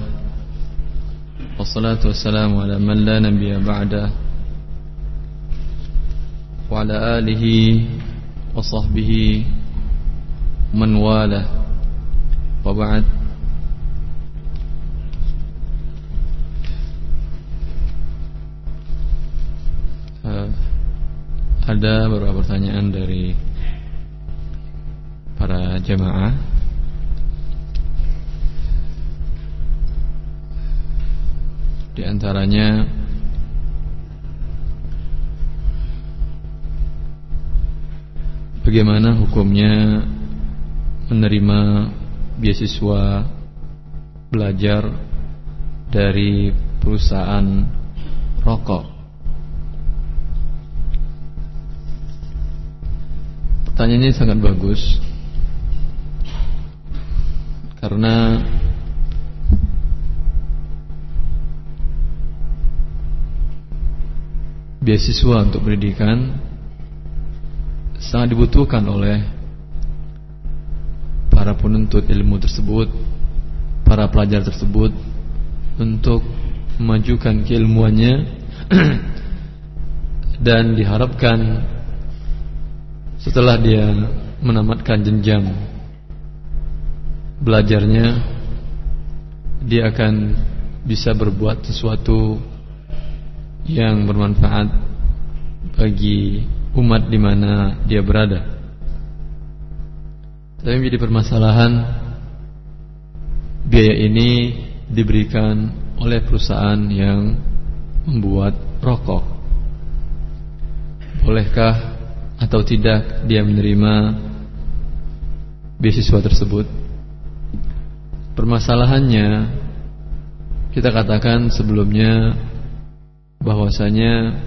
والصلاة والسلام على من لا نبي بعده وعلى آله وصحبه من والاه. وبعد Ada beberapa pertanyaan dari para jemaah. Di antaranya bagaimana hukumnya menerima beasiswa belajar dari perusahaan rokok Pertanyaannya sangat bagus. Karena beasiswa untuk pendidikan sangat dibutuhkan oleh para penuntut ilmu tersebut, para pelajar tersebut untuk memajukan keilmuannya. Dan diharapkan setelah dia menamatkan jenjang belajarnya dia akan bisa berbuat sesuatu yang bermanfaat bagi umat di mana dia berada. Tapi menjadi permasalahan biaya ini diberikan oleh perusahaan yang membuat rokok. Bolehkah atau tidak dia menerima beasiswa tersebut? Permasalahannya kita katakan sebelumnya bahwasanya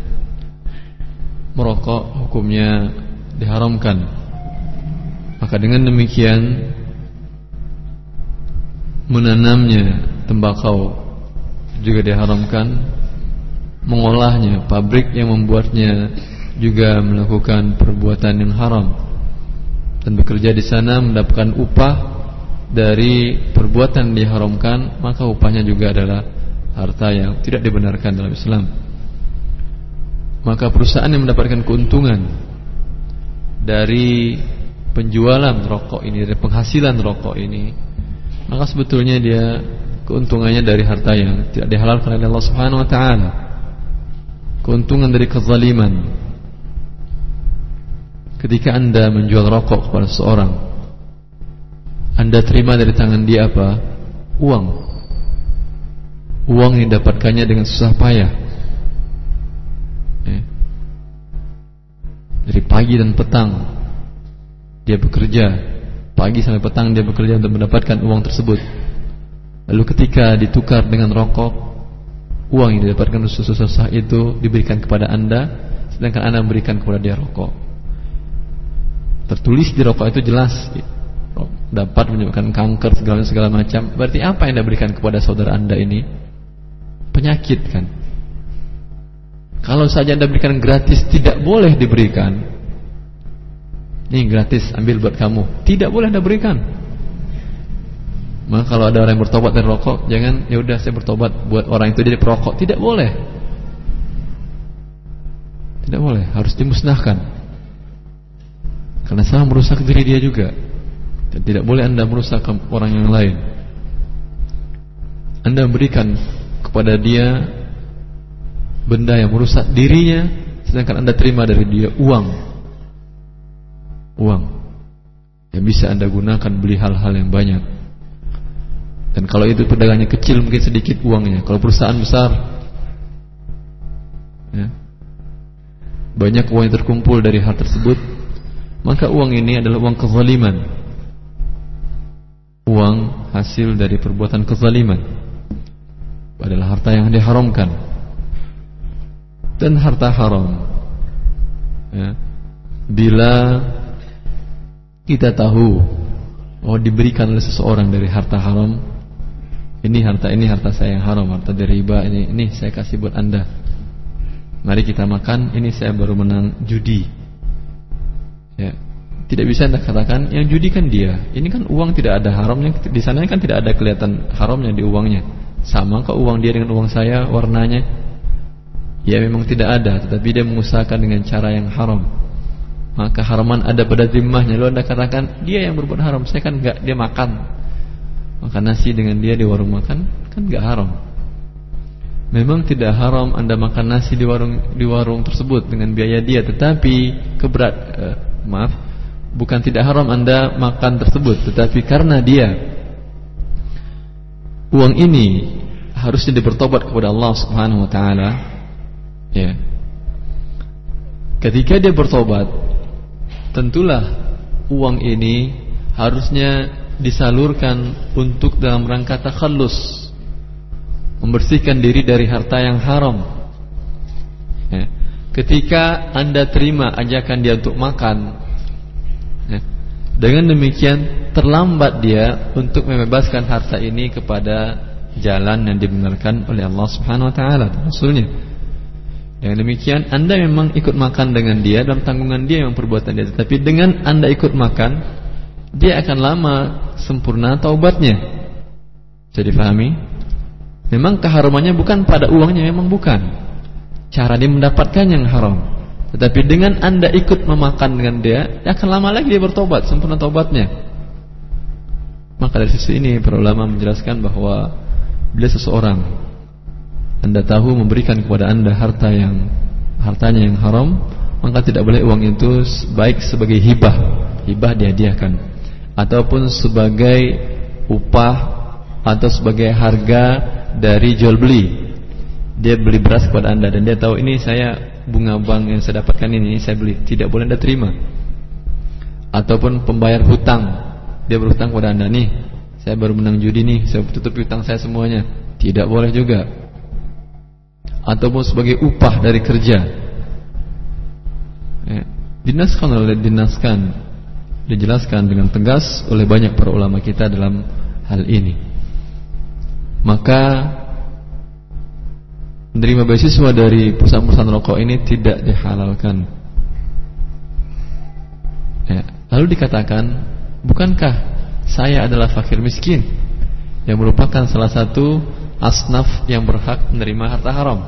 merokok hukumnya diharamkan. Maka dengan demikian menanamnya tembakau juga diharamkan, mengolahnya, pabrik yang membuatnya juga melakukan perbuatan yang haram dan bekerja di sana mendapatkan upah dari perbuatan diharamkan, maka upahnya juga adalah harta yang tidak dibenarkan dalam Islam maka perusahaan yang mendapatkan keuntungan dari penjualan rokok ini, dari penghasilan rokok ini, maka sebetulnya dia keuntungannya dari harta yang tidak dihalalkan oleh Allah Subhanahu wa taala. Keuntungan dari kezaliman. Ketika Anda menjual rokok kepada seseorang, Anda terima dari tangan dia apa? Uang. Uang yang didapatkannya dengan susah payah. Dari pagi dan petang Dia bekerja. Pagi sampai petang dia bekerja untuk mendapatkan uang tersebut. Lalu ketika ditukar dengan rokok Uang yang didapatkan susah-susah itu Diberikan kepada anda Sedangkan anda memberikan kepada dia rokok Tertulis di rokok itu jelas Dapat menyebabkan kanker segala segala macam Berarti apa yang anda berikan kepada saudara anda ini Penyakit kan kalau saja Anda berikan gratis tidak boleh diberikan. Ini gratis ambil buat kamu. Tidak boleh Anda berikan. Maka kalau ada orang yang bertobat dari rokok, jangan ya udah saya bertobat buat orang itu jadi perokok. Tidak boleh. Tidak boleh, harus dimusnahkan. Karena salah merusak diri dia juga. Dan tidak boleh Anda merusak orang yang lain. Anda memberikan kepada dia benda yang merusak dirinya sedangkan Anda terima dari dia uang. Uang yang bisa Anda gunakan beli hal-hal yang banyak. Dan kalau itu pedagangnya kecil mungkin sedikit uangnya. Kalau perusahaan besar ya, banyak uang yang terkumpul dari hal tersebut, maka uang ini adalah uang kezaliman. Uang hasil dari perbuatan kezaliman adalah harta yang diharamkan dan harta haram. Ya. Bila kita tahu oh diberikan oleh seseorang dari harta haram, ini harta ini harta saya yang haram, harta dari riba ini ini saya kasih buat anda. Mari kita makan, ini saya baru menang judi. Ya. Tidak bisa anda katakan yang judi kan dia. Ini kan uang tidak ada haramnya di sana kan tidak ada kelihatan haramnya di uangnya. Sama kok uang dia dengan uang saya warnanya Ya memang tidak ada Tetapi dia mengusahakan dengan cara yang haram Maka haraman ada pada zimmahnya Lalu anda katakan Dia yang berbuat haram Saya kan enggak Dia makan Maka nasi dengan dia di warung makan Kan enggak haram Memang tidak haram anda makan nasi di warung di warung tersebut dengan biaya dia, tetapi keberat eh, maaf, bukan tidak haram anda makan tersebut, tetapi karena dia uang ini harusnya dibertobat kepada Allah Subhanahu Wa Taala Ya. Ketika dia bertobat, tentulah uang ini harusnya disalurkan untuk dalam rangka takhallus membersihkan diri dari harta yang haram ya. Ketika anda terima ajakan dia untuk makan ya. dengan demikian terlambat dia untuk membebaskan harta ini kepada jalan yang dibenarkan oleh Allah Subhanahu wa taala Rasulnya. Dengan demikian Anda memang ikut makan dengan dia Dalam tanggungan dia yang perbuatan dia. Tapi dengan Anda ikut makan Dia akan lama sempurna taubatnya. Jadi pahami Memang keharumannya bukan pada uangnya Memang bukan Cara dia mendapatkan yang haram. Tetapi dengan Anda ikut memakan dengan dia Dia akan lama lagi dia bertobat Sempurna taubatnya. Maka dari sisi ini Para ulama menjelaskan bahwa Bila seseorang anda tahu memberikan kepada Anda harta yang hartanya yang haram, maka tidak boleh uang itu baik sebagai hibah, hibah dihadiahkan. Ataupun sebagai upah atau sebagai harga dari jual beli. Dia beli beras kepada Anda dan dia tahu ini saya bunga bank yang saya dapatkan ini saya beli, tidak boleh Anda terima. Ataupun pembayar hutang, dia berhutang kepada Anda nih, saya baru menang judi nih, saya tutup hutang saya semuanya. Tidak boleh juga ataupun sebagai upah dari kerja. Ya, dinaskan oleh dinaskan, dijelaskan dengan tegas oleh banyak para ulama kita dalam hal ini. Maka menerima beasiswa dari perusahaan-perusahaan rokok ini tidak dihalalkan. Ya, lalu dikatakan, bukankah saya adalah fakir miskin yang merupakan salah satu asnaf yang berhak menerima harta haram?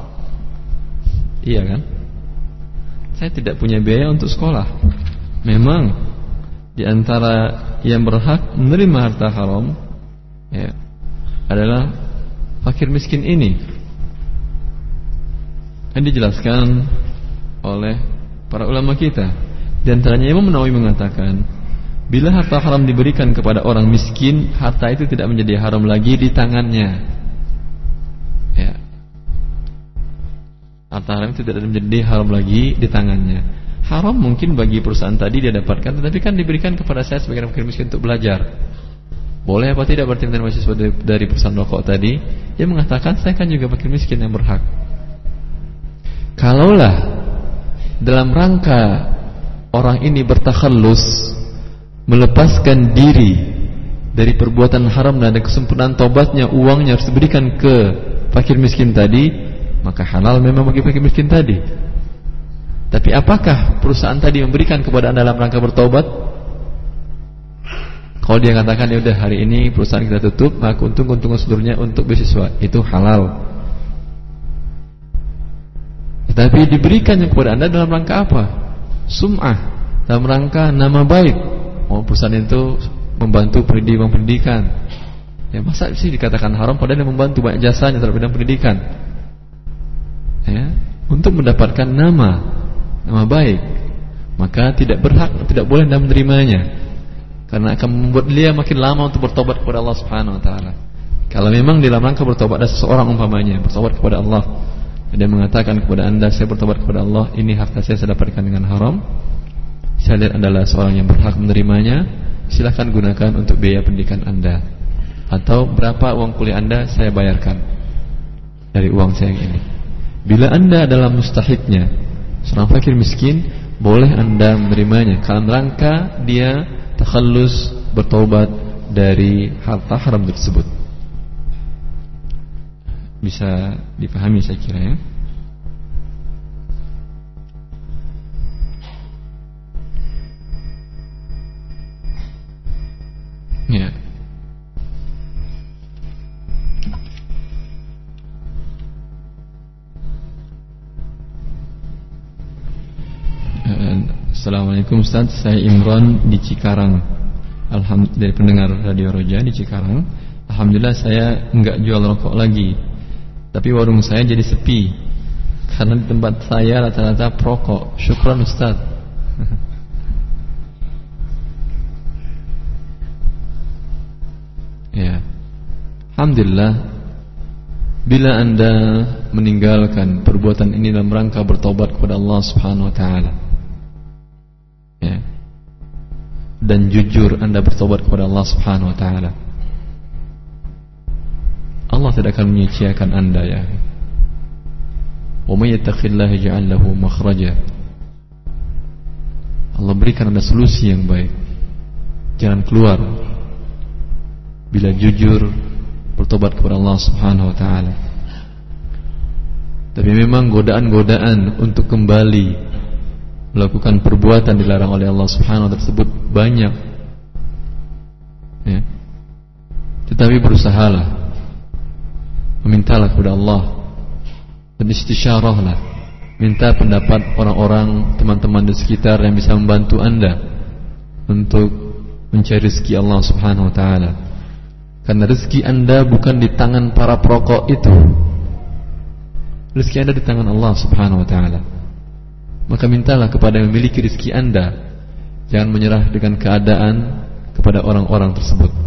Iya kan? Saya tidak punya biaya untuk sekolah. Memang di antara yang berhak menerima harta haram ya, adalah fakir miskin ini. Yang dijelaskan oleh para ulama kita. Di antaranya Imam Nawawi mengatakan, bila harta haram diberikan kepada orang miskin, harta itu tidak menjadi haram lagi di tangannya. Harta haram itu tidak menjadi haram lagi di tangannya. Haram mungkin bagi perusahaan tadi dia dapatkan, tetapi kan diberikan kepada saya sebagai fakir miskin untuk belajar. Boleh apa tidak berarti mahasiswa dari perusahaan rokok tadi? Dia mengatakan saya kan juga fakir miskin yang berhak. Kalaulah dalam rangka orang ini bertakhallus melepaskan diri dari perbuatan haram dan kesempurnaan tobatnya uangnya harus diberikan ke fakir miskin tadi maka halal memang bagi fakir miskin tadi. Tapi apakah perusahaan tadi memberikan kepada anda dalam rangka bertobat? Kalau dia katakan ya udah hari ini perusahaan kita tutup, maka untung-untung seluruhnya untuk beasiswa itu halal. Tapi diberikan kepada anda dalam rangka apa? Sum'ah dalam rangka nama baik. Oh perusahaan itu membantu pendidikan pendidikan. Ya masa sih dikatakan haram padahal dia membantu banyak jasanya terhadap bidang pendidikan ya, untuk mendapatkan nama nama baik maka tidak berhak tidak boleh anda menerimanya karena akan membuat dia makin lama untuk bertobat kepada Allah Subhanahu Wa Taala kalau memang dalam rangka bertobat ada seseorang umpamanya bertobat kepada Allah dia mengatakan kepada anda saya bertobat kepada Allah ini harta saya saya dapatkan dengan haram. Saya lihat adalah seorang yang berhak menerimanya silahkan gunakan untuk biaya pendidikan anda. Atau berapa uang kuliah anda saya bayarkan dari uang saya yang ini. Bila anda adalah mustahiknya Seorang fakir miskin Boleh anda menerimanya. Kalau rangka dia takhallus bertobat dari harta haram tersebut Bisa dipahami saya kira ya. Ya. Assalamualaikum Ustaz. Saya Imran di Cikarang. Alhamdulillah Dari pendengar Radio Roja di Cikarang. Alhamdulillah saya enggak jual rokok lagi Tapi warung saya jadi sepi. Karena di tempat saya rata-rata perokok. Syukran Ustaz. Ya. Alhamdulillah Bila anda meninggalkan perbuatan ini dalam rangka bertobat kepada Allah Subhanahu Wa Taala, ya, dan jujur Anda bertobat kepada Allah Subhanahu wa taala. Allah tidak akan menyia-nyiakan Anda ya. Wa may yattaqillaha yaj'al lahu makhraja. Allah berikan Anda solusi yang baik. Jangan keluar bila jujur bertobat kepada Allah Subhanahu wa taala. Tapi memang godaan-godaan untuk kembali melakukan perbuatan dilarang oleh Allah Subhanahu wa taala tersebut banyak. Ya. Tetapi berusahalah memintalah kepada Allah. Dan istisyarahlah minta pendapat orang-orang teman-teman di sekitar yang bisa membantu anda untuk mencari rezeki Allah Subhanahu Wa Taala. Karena rezeki anda bukan di tangan para perokok itu. Rezeki anda di tangan Allah Subhanahu Wa Taala. Maka mintalah kepada yang memiliki rezeki anda. Jangan menyerah dengan keadaan kepada orang-orang tersebut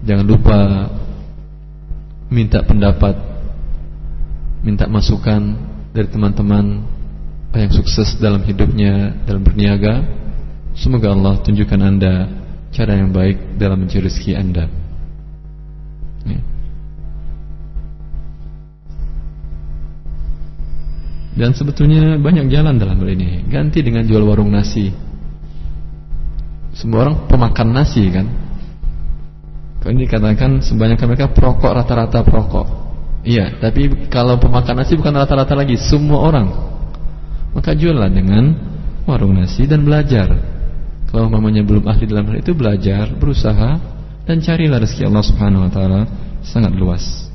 Jangan lupa minta pendapat, minta masukan dari teman-teman yang sukses dalam hidupnya, dalam berniaga. Semoga Allah tunjukkan Anda cara yang baik dalam mencari rezeki Anda. Ya. Dan sebetulnya banyak jalan dalam hal ini. Ganti dengan jual warung nasi. Semua orang pemakan nasi kan ini dikatakan sebanyak mereka perokok rata-rata perokok. Iya, tapi kalau pemakan nasi bukan rata-rata lagi, semua orang. Maka jualan dengan warung nasi dan belajar. Kalau mamanya belum ahli dalam hal itu belajar, berusaha dan carilah rezeki Allah Subhanahu wa taala sangat luas.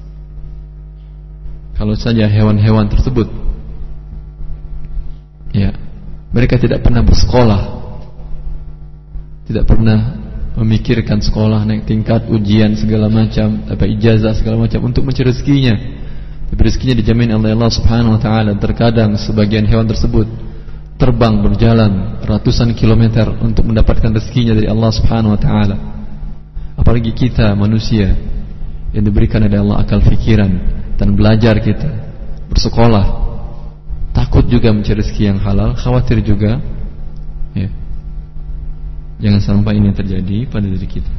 Kalau saja hewan-hewan tersebut ya, mereka tidak pernah bersekolah. Tidak pernah memikirkan sekolah naik tingkat ujian segala macam apa ijazah segala macam untuk mencari rezekinya. Tapi rezekinya dijamin oleh Allah Subhanahu wa taala. Terkadang sebagian hewan tersebut terbang berjalan ratusan kilometer untuk mendapatkan rezekinya dari Allah Subhanahu wa taala. Apalagi kita manusia yang diberikan oleh Allah akal fikiran dan belajar kita bersekolah takut juga mencari rezeki yang halal khawatir juga ya Jangan sampai ini terjadi pada diri kita.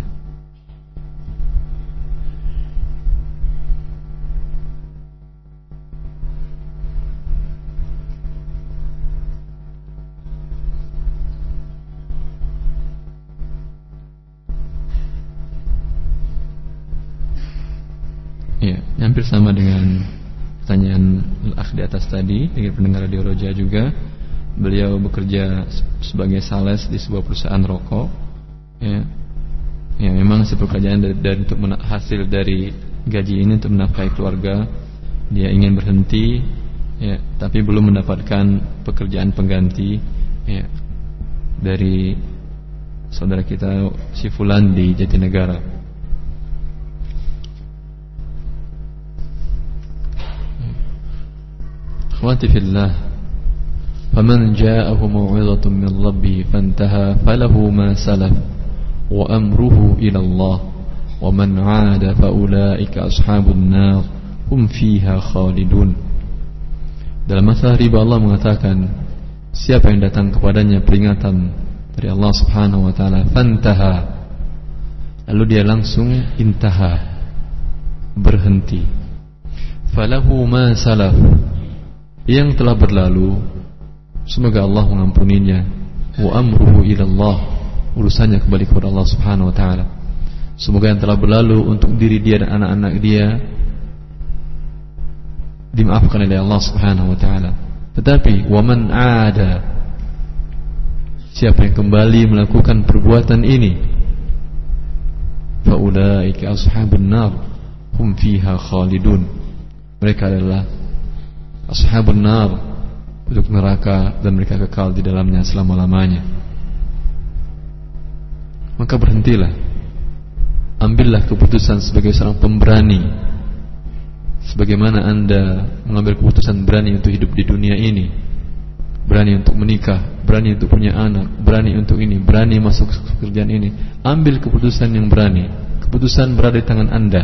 Ya, hampir sama dengan pertanyaan al di atas tadi dengan pendengar radio Roja juga beliau bekerja sebagai sales di sebuah perusahaan rokok. Ya. Ya memang pekerjaan dari, dari untuk hasil dari gaji ini untuk menafkahi keluarga dia ingin berhenti. Ya tapi belum mendapatkan pekerjaan pengganti. Ya. Dari saudara kita si Fulan di Jatinegara. Khawati fillah فمن جاءه موعظة من ربه فانتهى فله ما سلف وأمره إلى الله ومن عاد فأولئك أصحاب النار هم فيها خالدون Dalam masalah riba Allah mengatakan Siapa yang datang kepadanya peringatan Dari Allah subhanahu wa ta'ala Fantaha Lalu dia langsung intaha Berhenti Falahu ma salaf Yang telah berlalu Semoga Allah mengampuninya. Wa amruhu ilallah. Urusannya kembali kepada Allah Subhanahu wa taala. Semoga yang telah berlalu untuk diri dia dan anak-anak dia dimaafkan oleh Allah Subhanahu wa taala. Tetapi waman ada siapa yang kembali melakukan perbuatan ini faulaika ashabun nar hum fiha khalidun. Mereka adalah ashabun nar untuk neraka dan mereka kekal di dalamnya selama-lamanya. Maka berhentilah. Ambillah keputusan sebagai seorang pemberani. Sebagaimana Anda mengambil keputusan berani untuk hidup di dunia ini. Berani untuk menikah, berani untuk punya anak, berani untuk ini, berani masuk pekerjaan ini. Ambil keputusan yang berani. Keputusan berada di tangan Anda.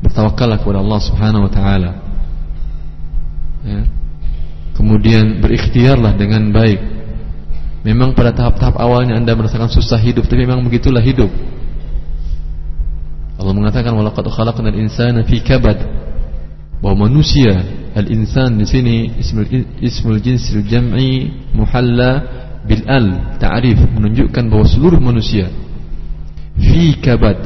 Bertawakallah kepada Allah Subhanahu wa taala ya. Kemudian berikhtiarlah dengan baik. Memang pada tahap-tahap awalnya Anda merasakan susah hidup, tapi memang begitulah hidup. Allah mengatakan walaqad khalaqnal insana fi kabad. Bahwa manusia, al-insan di sini ismul ismul jinsil jam'i muhalla bil al, ta'rif menunjukkan bahwa seluruh manusia fi kabad,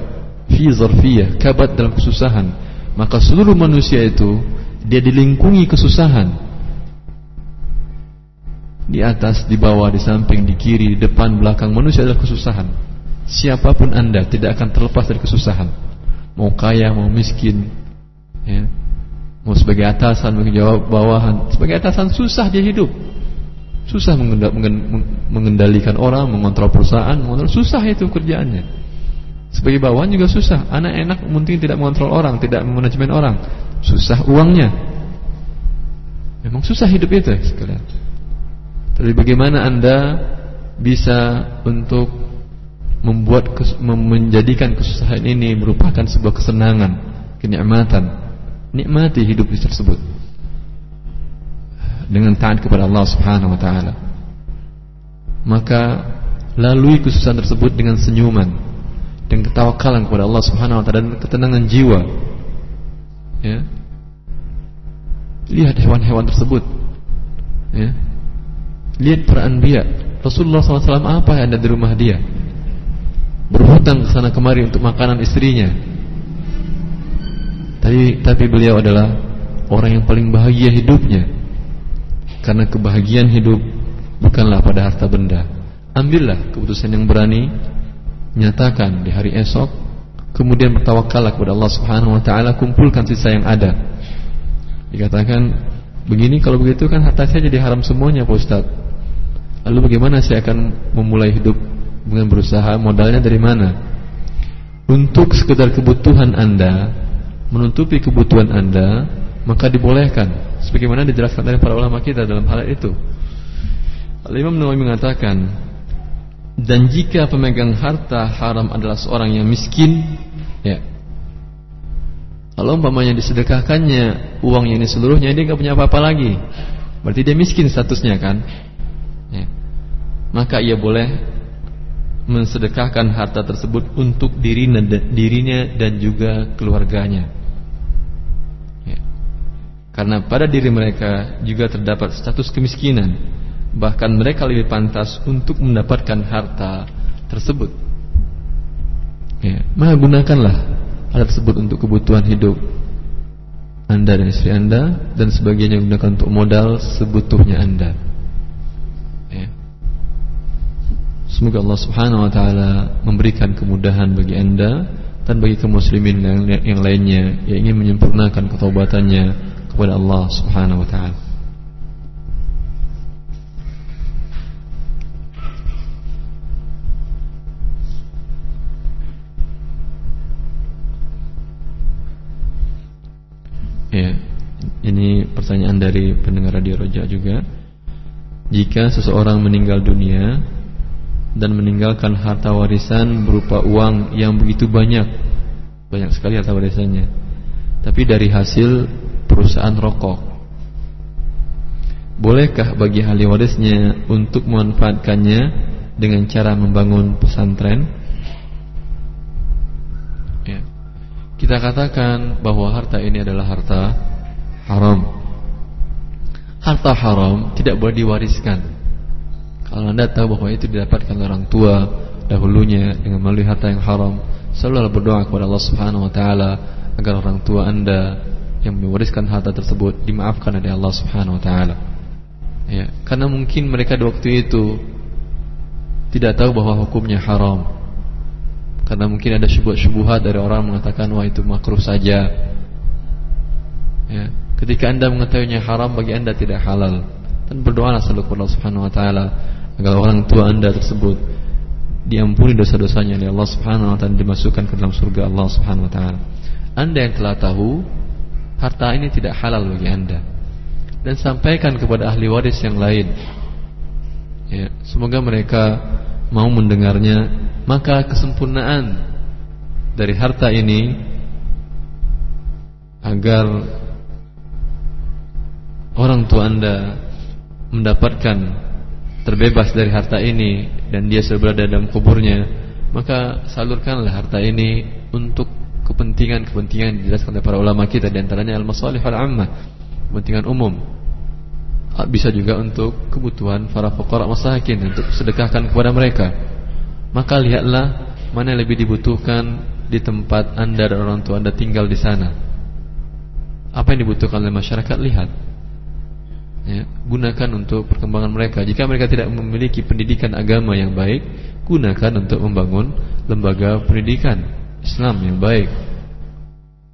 fi zarfiyah, kabad dalam kesusahan. Maka seluruh manusia itu dia dilingkungi kesusahan. Di atas, di bawah, di samping, di kiri, di depan, belakang manusia adalah kesusahan. Siapa pun Anda tidak akan terlepas dari kesusahan. Mau kaya, mau miskin, ya. Mau sebagai atasan, sebagai bawahan, sebagai atasan susah dia hidup. Susah mengendalikan orang, mengontrol perusahaan, mengontrol susah itu kerjaannya. Sebagai bawahan juga susah. Anak enak mungkin tidak mengontrol orang, tidak manajemen orang. Susah uangnya. Memang susah hidup itu sekalian. Tapi bagaimana Anda bisa untuk membuat menjadikan kesusahan ini merupakan sebuah kesenangan, kenikmatan. Nikmati hidup tersebut dengan taat kepada Allah Subhanahu wa taala. Maka lalui kesusahan tersebut dengan senyuman dan ketawakalan kepada Allah Subhanahu wa taala dan ketenangan jiwa. Ya. Lihat hewan-hewan tersebut. Ya. Lihat para anbiya. Rasulullah SAW apa yang ada di rumah dia? Berhutang ke sana kemari untuk makanan istrinya. Tapi tapi beliau adalah orang yang paling bahagia hidupnya. Karena kebahagiaan hidup bukanlah pada harta benda. Ambillah keputusan yang berani, nyatakan di hari esok, kemudian bertawakallah kepada Allah Subhanahu wa taala, kumpulkan sisa yang ada. Dikatakan begini kalau begitu kan harta saya jadi haram semuanya Pak Ustaz. Lalu bagaimana saya akan memulai hidup dengan berusaha modalnya dari mana? Untuk sekedar kebutuhan Anda, menutupi kebutuhan Anda, maka dibolehkan sebagaimana dijelaskan oleh para ulama kita dalam hal itu. Al-Imam Nawawi mengatakan, dan jika pemegang harta haram adalah seorang yang miskin, ya. Kalau umpamanya disedekahkannya uangnya ini seluruhnya dia nggak punya apa-apa lagi. Berarti dia miskin statusnya kan? ya, maka ia boleh mensedekahkan harta tersebut untuk dirinya, dirinya dan juga keluarganya. Ya. Karena pada diri mereka juga terdapat status kemiskinan, bahkan mereka lebih pantas untuk mendapatkan harta tersebut. Ya. Maka gunakanlah harta tersebut untuk kebutuhan hidup anda dan istri anda dan sebagainya gunakan untuk modal sebutuhnya anda. Semoga Allah Subhanahu wa taala memberikan kemudahan bagi Anda dan bagi kaum muslimin yang, yang lainnya yang ingin menyempurnakan ketaubatannya kepada Allah Subhanahu wa taala. Ya, ini pertanyaan dari pendengar radio Roja juga. Jika seseorang meninggal dunia dan meninggalkan harta warisan berupa uang yang begitu banyak banyak sekali harta warisannya tapi dari hasil perusahaan rokok bolehkah bagi ahli warisnya untuk memanfaatkannya dengan cara membangun pesantren kita katakan bahwa harta ini adalah harta haram harta haram tidak boleh diwariskan kalau anda tahu bahwa itu didapatkan orang tua dahulunya dengan melalui harta yang haram, selalu berdoa kepada Allah Subhanahu Wa Taala agar orang tua anda yang mewariskan harta tersebut dimaafkan oleh Allah Subhanahu Wa Taala. Ya, karena mungkin mereka di waktu itu tidak tahu bahwa hukumnya haram. Karena mungkin ada syubhat-syubhat dari orang mengatakan wah itu makruh saja. Ya, ketika anda mengetahuinya haram bagi anda tidak halal dan berdoalah selalu kepada Allah Subhanahu Wa Taala agar orang tua anda tersebut diampuni dosa-dosanya oleh Allah Subhanahu wa taala dimasukkan ke dalam surga Allah Subhanahu wa taala. Anda yang telah tahu harta ini tidak halal bagi Anda dan sampaikan kepada ahli waris yang lain. Ya, semoga mereka mau mendengarnya, maka kesempurnaan dari harta ini agar orang tua Anda mendapatkan terbebas dari harta ini dan dia sudah berada dalam kuburnya, maka salurkanlah harta ini untuk kepentingan-kepentingan dijelaskan oleh para ulama kita di antaranya al-masalih al-ammah, kepentingan umum. Bisa juga untuk kebutuhan para fuqara masakin untuk sedekahkan kepada mereka. Maka lihatlah mana yang lebih dibutuhkan di tempat Anda dan orang tua Anda tinggal di sana. Apa yang dibutuhkan oleh masyarakat lihat. Ya, gunakan untuk perkembangan mereka. Jika mereka tidak memiliki pendidikan agama yang baik, gunakan untuk membangun lembaga pendidikan Islam yang baik.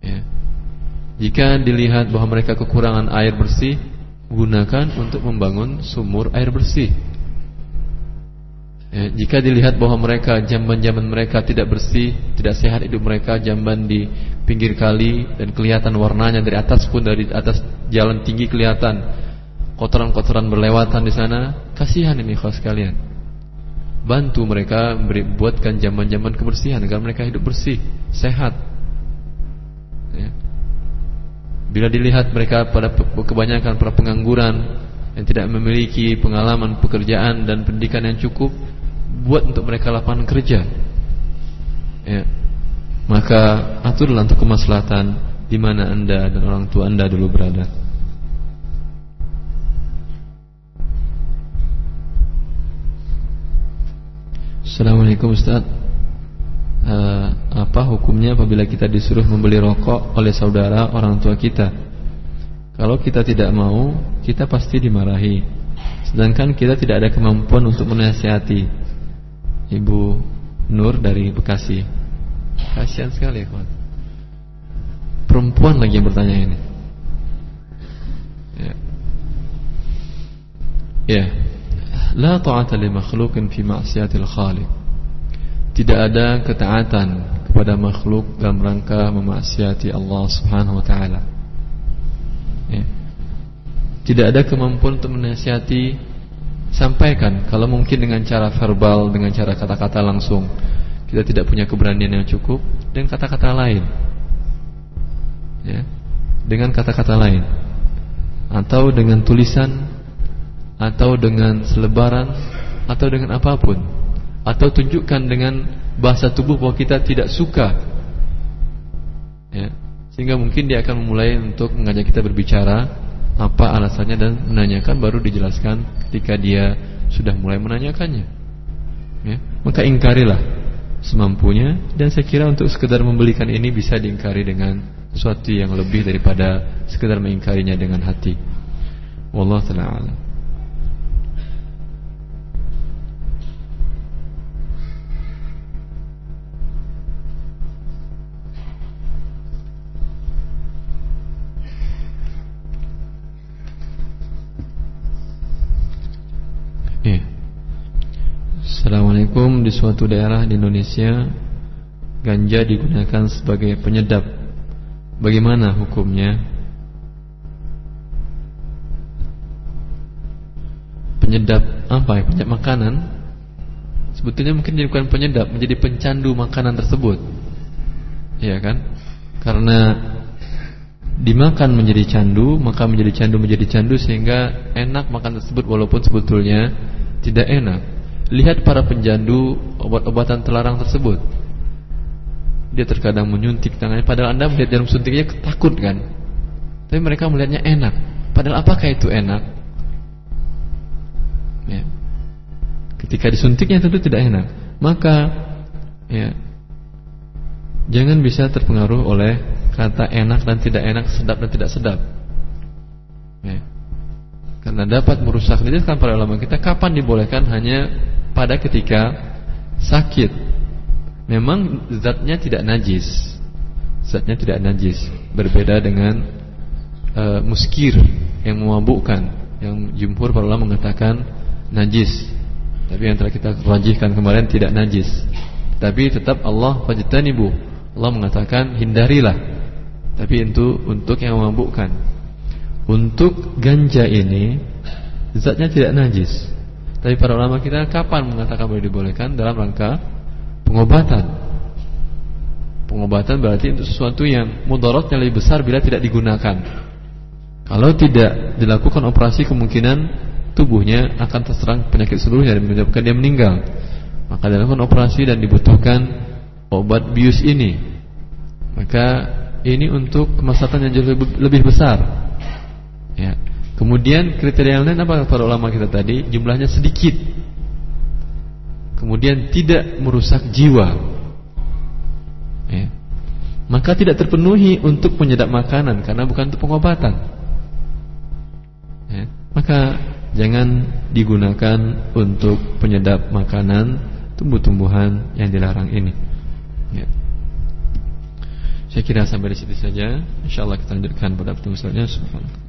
Ya. Jika dilihat bahwa mereka kekurangan air bersih, gunakan untuk membangun sumur air bersih. Ya, jika dilihat bahwa mereka jamban-jamban mereka tidak bersih, tidak sehat hidup mereka, jamban di pinggir kali dan kelihatan warnanya dari atas pun dari atas jalan tinggi kelihatan kotoran-kotoran berlewatan di sana, kasihan ini khas kalian. Bantu mereka beri, buatkan jamban-jamban kebersihan agar mereka hidup bersih, sehat. Ya. Bila dilihat mereka pada kebanyakan para pengangguran yang tidak memiliki pengalaman pekerjaan dan pendidikan yang cukup, buat untuk mereka lapangan kerja. Ya. Maka aturlah untuk kemaslahatan di mana Anda dan orang tua Anda dulu berada. Assalamualaikum Ustaz uh, Apa hukumnya apabila kita disuruh membeli rokok oleh saudara orang tua kita Kalau kita tidak mau Kita pasti dimarahi Sedangkan kita tidak ada kemampuan untuk menasihati Ibu Nur dari Bekasi. Kasihan sekali, kawan. Perempuan lagi yang bertanya ini. Ya. Ya. La ta'ata li makhluqin fi ma'siyatil khaliq. Tidak ada ketaatan kepada makhluk dalam rangka memaksiati Allah Subhanahu wa taala. Ya. Tidak ada kemampuan untuk menasihati Sampaikan kalau mungkin dengan cara verbal, dengan cara kata-kata langsung. Kita tidak punya keberanian yang cukup dengan kata-kata lain. Ya. Dengan kata-kata lain. Atau dengan tulisan atau dengan selebaran atau dengan apa pun. Atau tunjukkan dengan bahasa tubuh bahwa kita tidak suka. Ya. Sehingga mungkin dia akan memulai untuk mengajak kita berbicara apa alasannya dan menanyakan baru dijelaskan ketika dia sudah mulai menanyakannya. Ya, maka ingkarilah semampunya dan saya kira untuk sekedar membelikan ini bisa diingkari dengan sesuatu yang lebih daripada sekedar mengingkarinya dengan hati. Wallahu taala Assalamualaikum Di suatu daerah di Indonesia Ganja digunakan sebagai penyedap Bagaimana hukumnya? Penyedap apa ya? Penyedap makanan Sebetulnya mungkin jadi bukan penyedap Menjadi pencandu makanan tersebut Iya kan? Karena Dimakan menjadi candu Maka menjadi candu menjadi candu Sehingga enak makan tersebut Walaupun sebetulnya tidak enak Lihat para penjandu obat-obatan terlarang tersebut. Dia terkadang menyuntik tangannya padahal Anda melihat jarum suntiknya takut kan? Tapi mereka melihatnya enak. Padahal apakah itu enak? Ya. Ketika disuntiknya tentu tidak enak. Maka ya jangan bisa terpengaruh oleh kata enak dan tidak enak, sedap dan tidak sedap. Ya. Karena dapat merusak. Kan para ulama kita kapan dibolehkan hanya pada ketika sakit. Memang zatnya tidak najis. Zatnya tidak najis. Berbeda dengan uh, muskir yang memabukkan. Yang jumhur para ulama mengatakan najis. Tapi yang telah kita rajihkan kemarin tidak najis. Tapi tetap Allah fajtanibu. Allah mengatakan hindarilah. Tapi itu untuk yang memabukkan. Untuk ganja ini zatnya tidak najis. Tapi para ulama kita kapan mengatakan boleh dibolehkan dalam rangka pengobatan. Pengobatan berarti itu sesuatu yang mudaratnya lebih besar bila tidak digunakan. Kalau tidak dilakukan operasi kemungkinan tubuhnya akan terserang penyakit seluruhnya dan menyebabkan dia meninggal. Maka dilakukan operasi dan dibutuhkan obat bius ini. Maka ini untuk kemaslahatan yang lebih besar. Ya. Kemudian kriteria yang lain apa para ulama kita tadi? Jumlahnya sedikit. Kemudian tidak merusak jiwa. Ya. Maka tidak terpenuhi untuk penyedap makanan karena bukan untuk pengobatan. Ya. Maka jangan digunakan untuk penyedap makanan tumbuh-tumbuhan yang dilarang ini. Ya. Saya kira sampai di situ saja. Insyaallah kita lanjutkan pada pertemuan selanjutnya.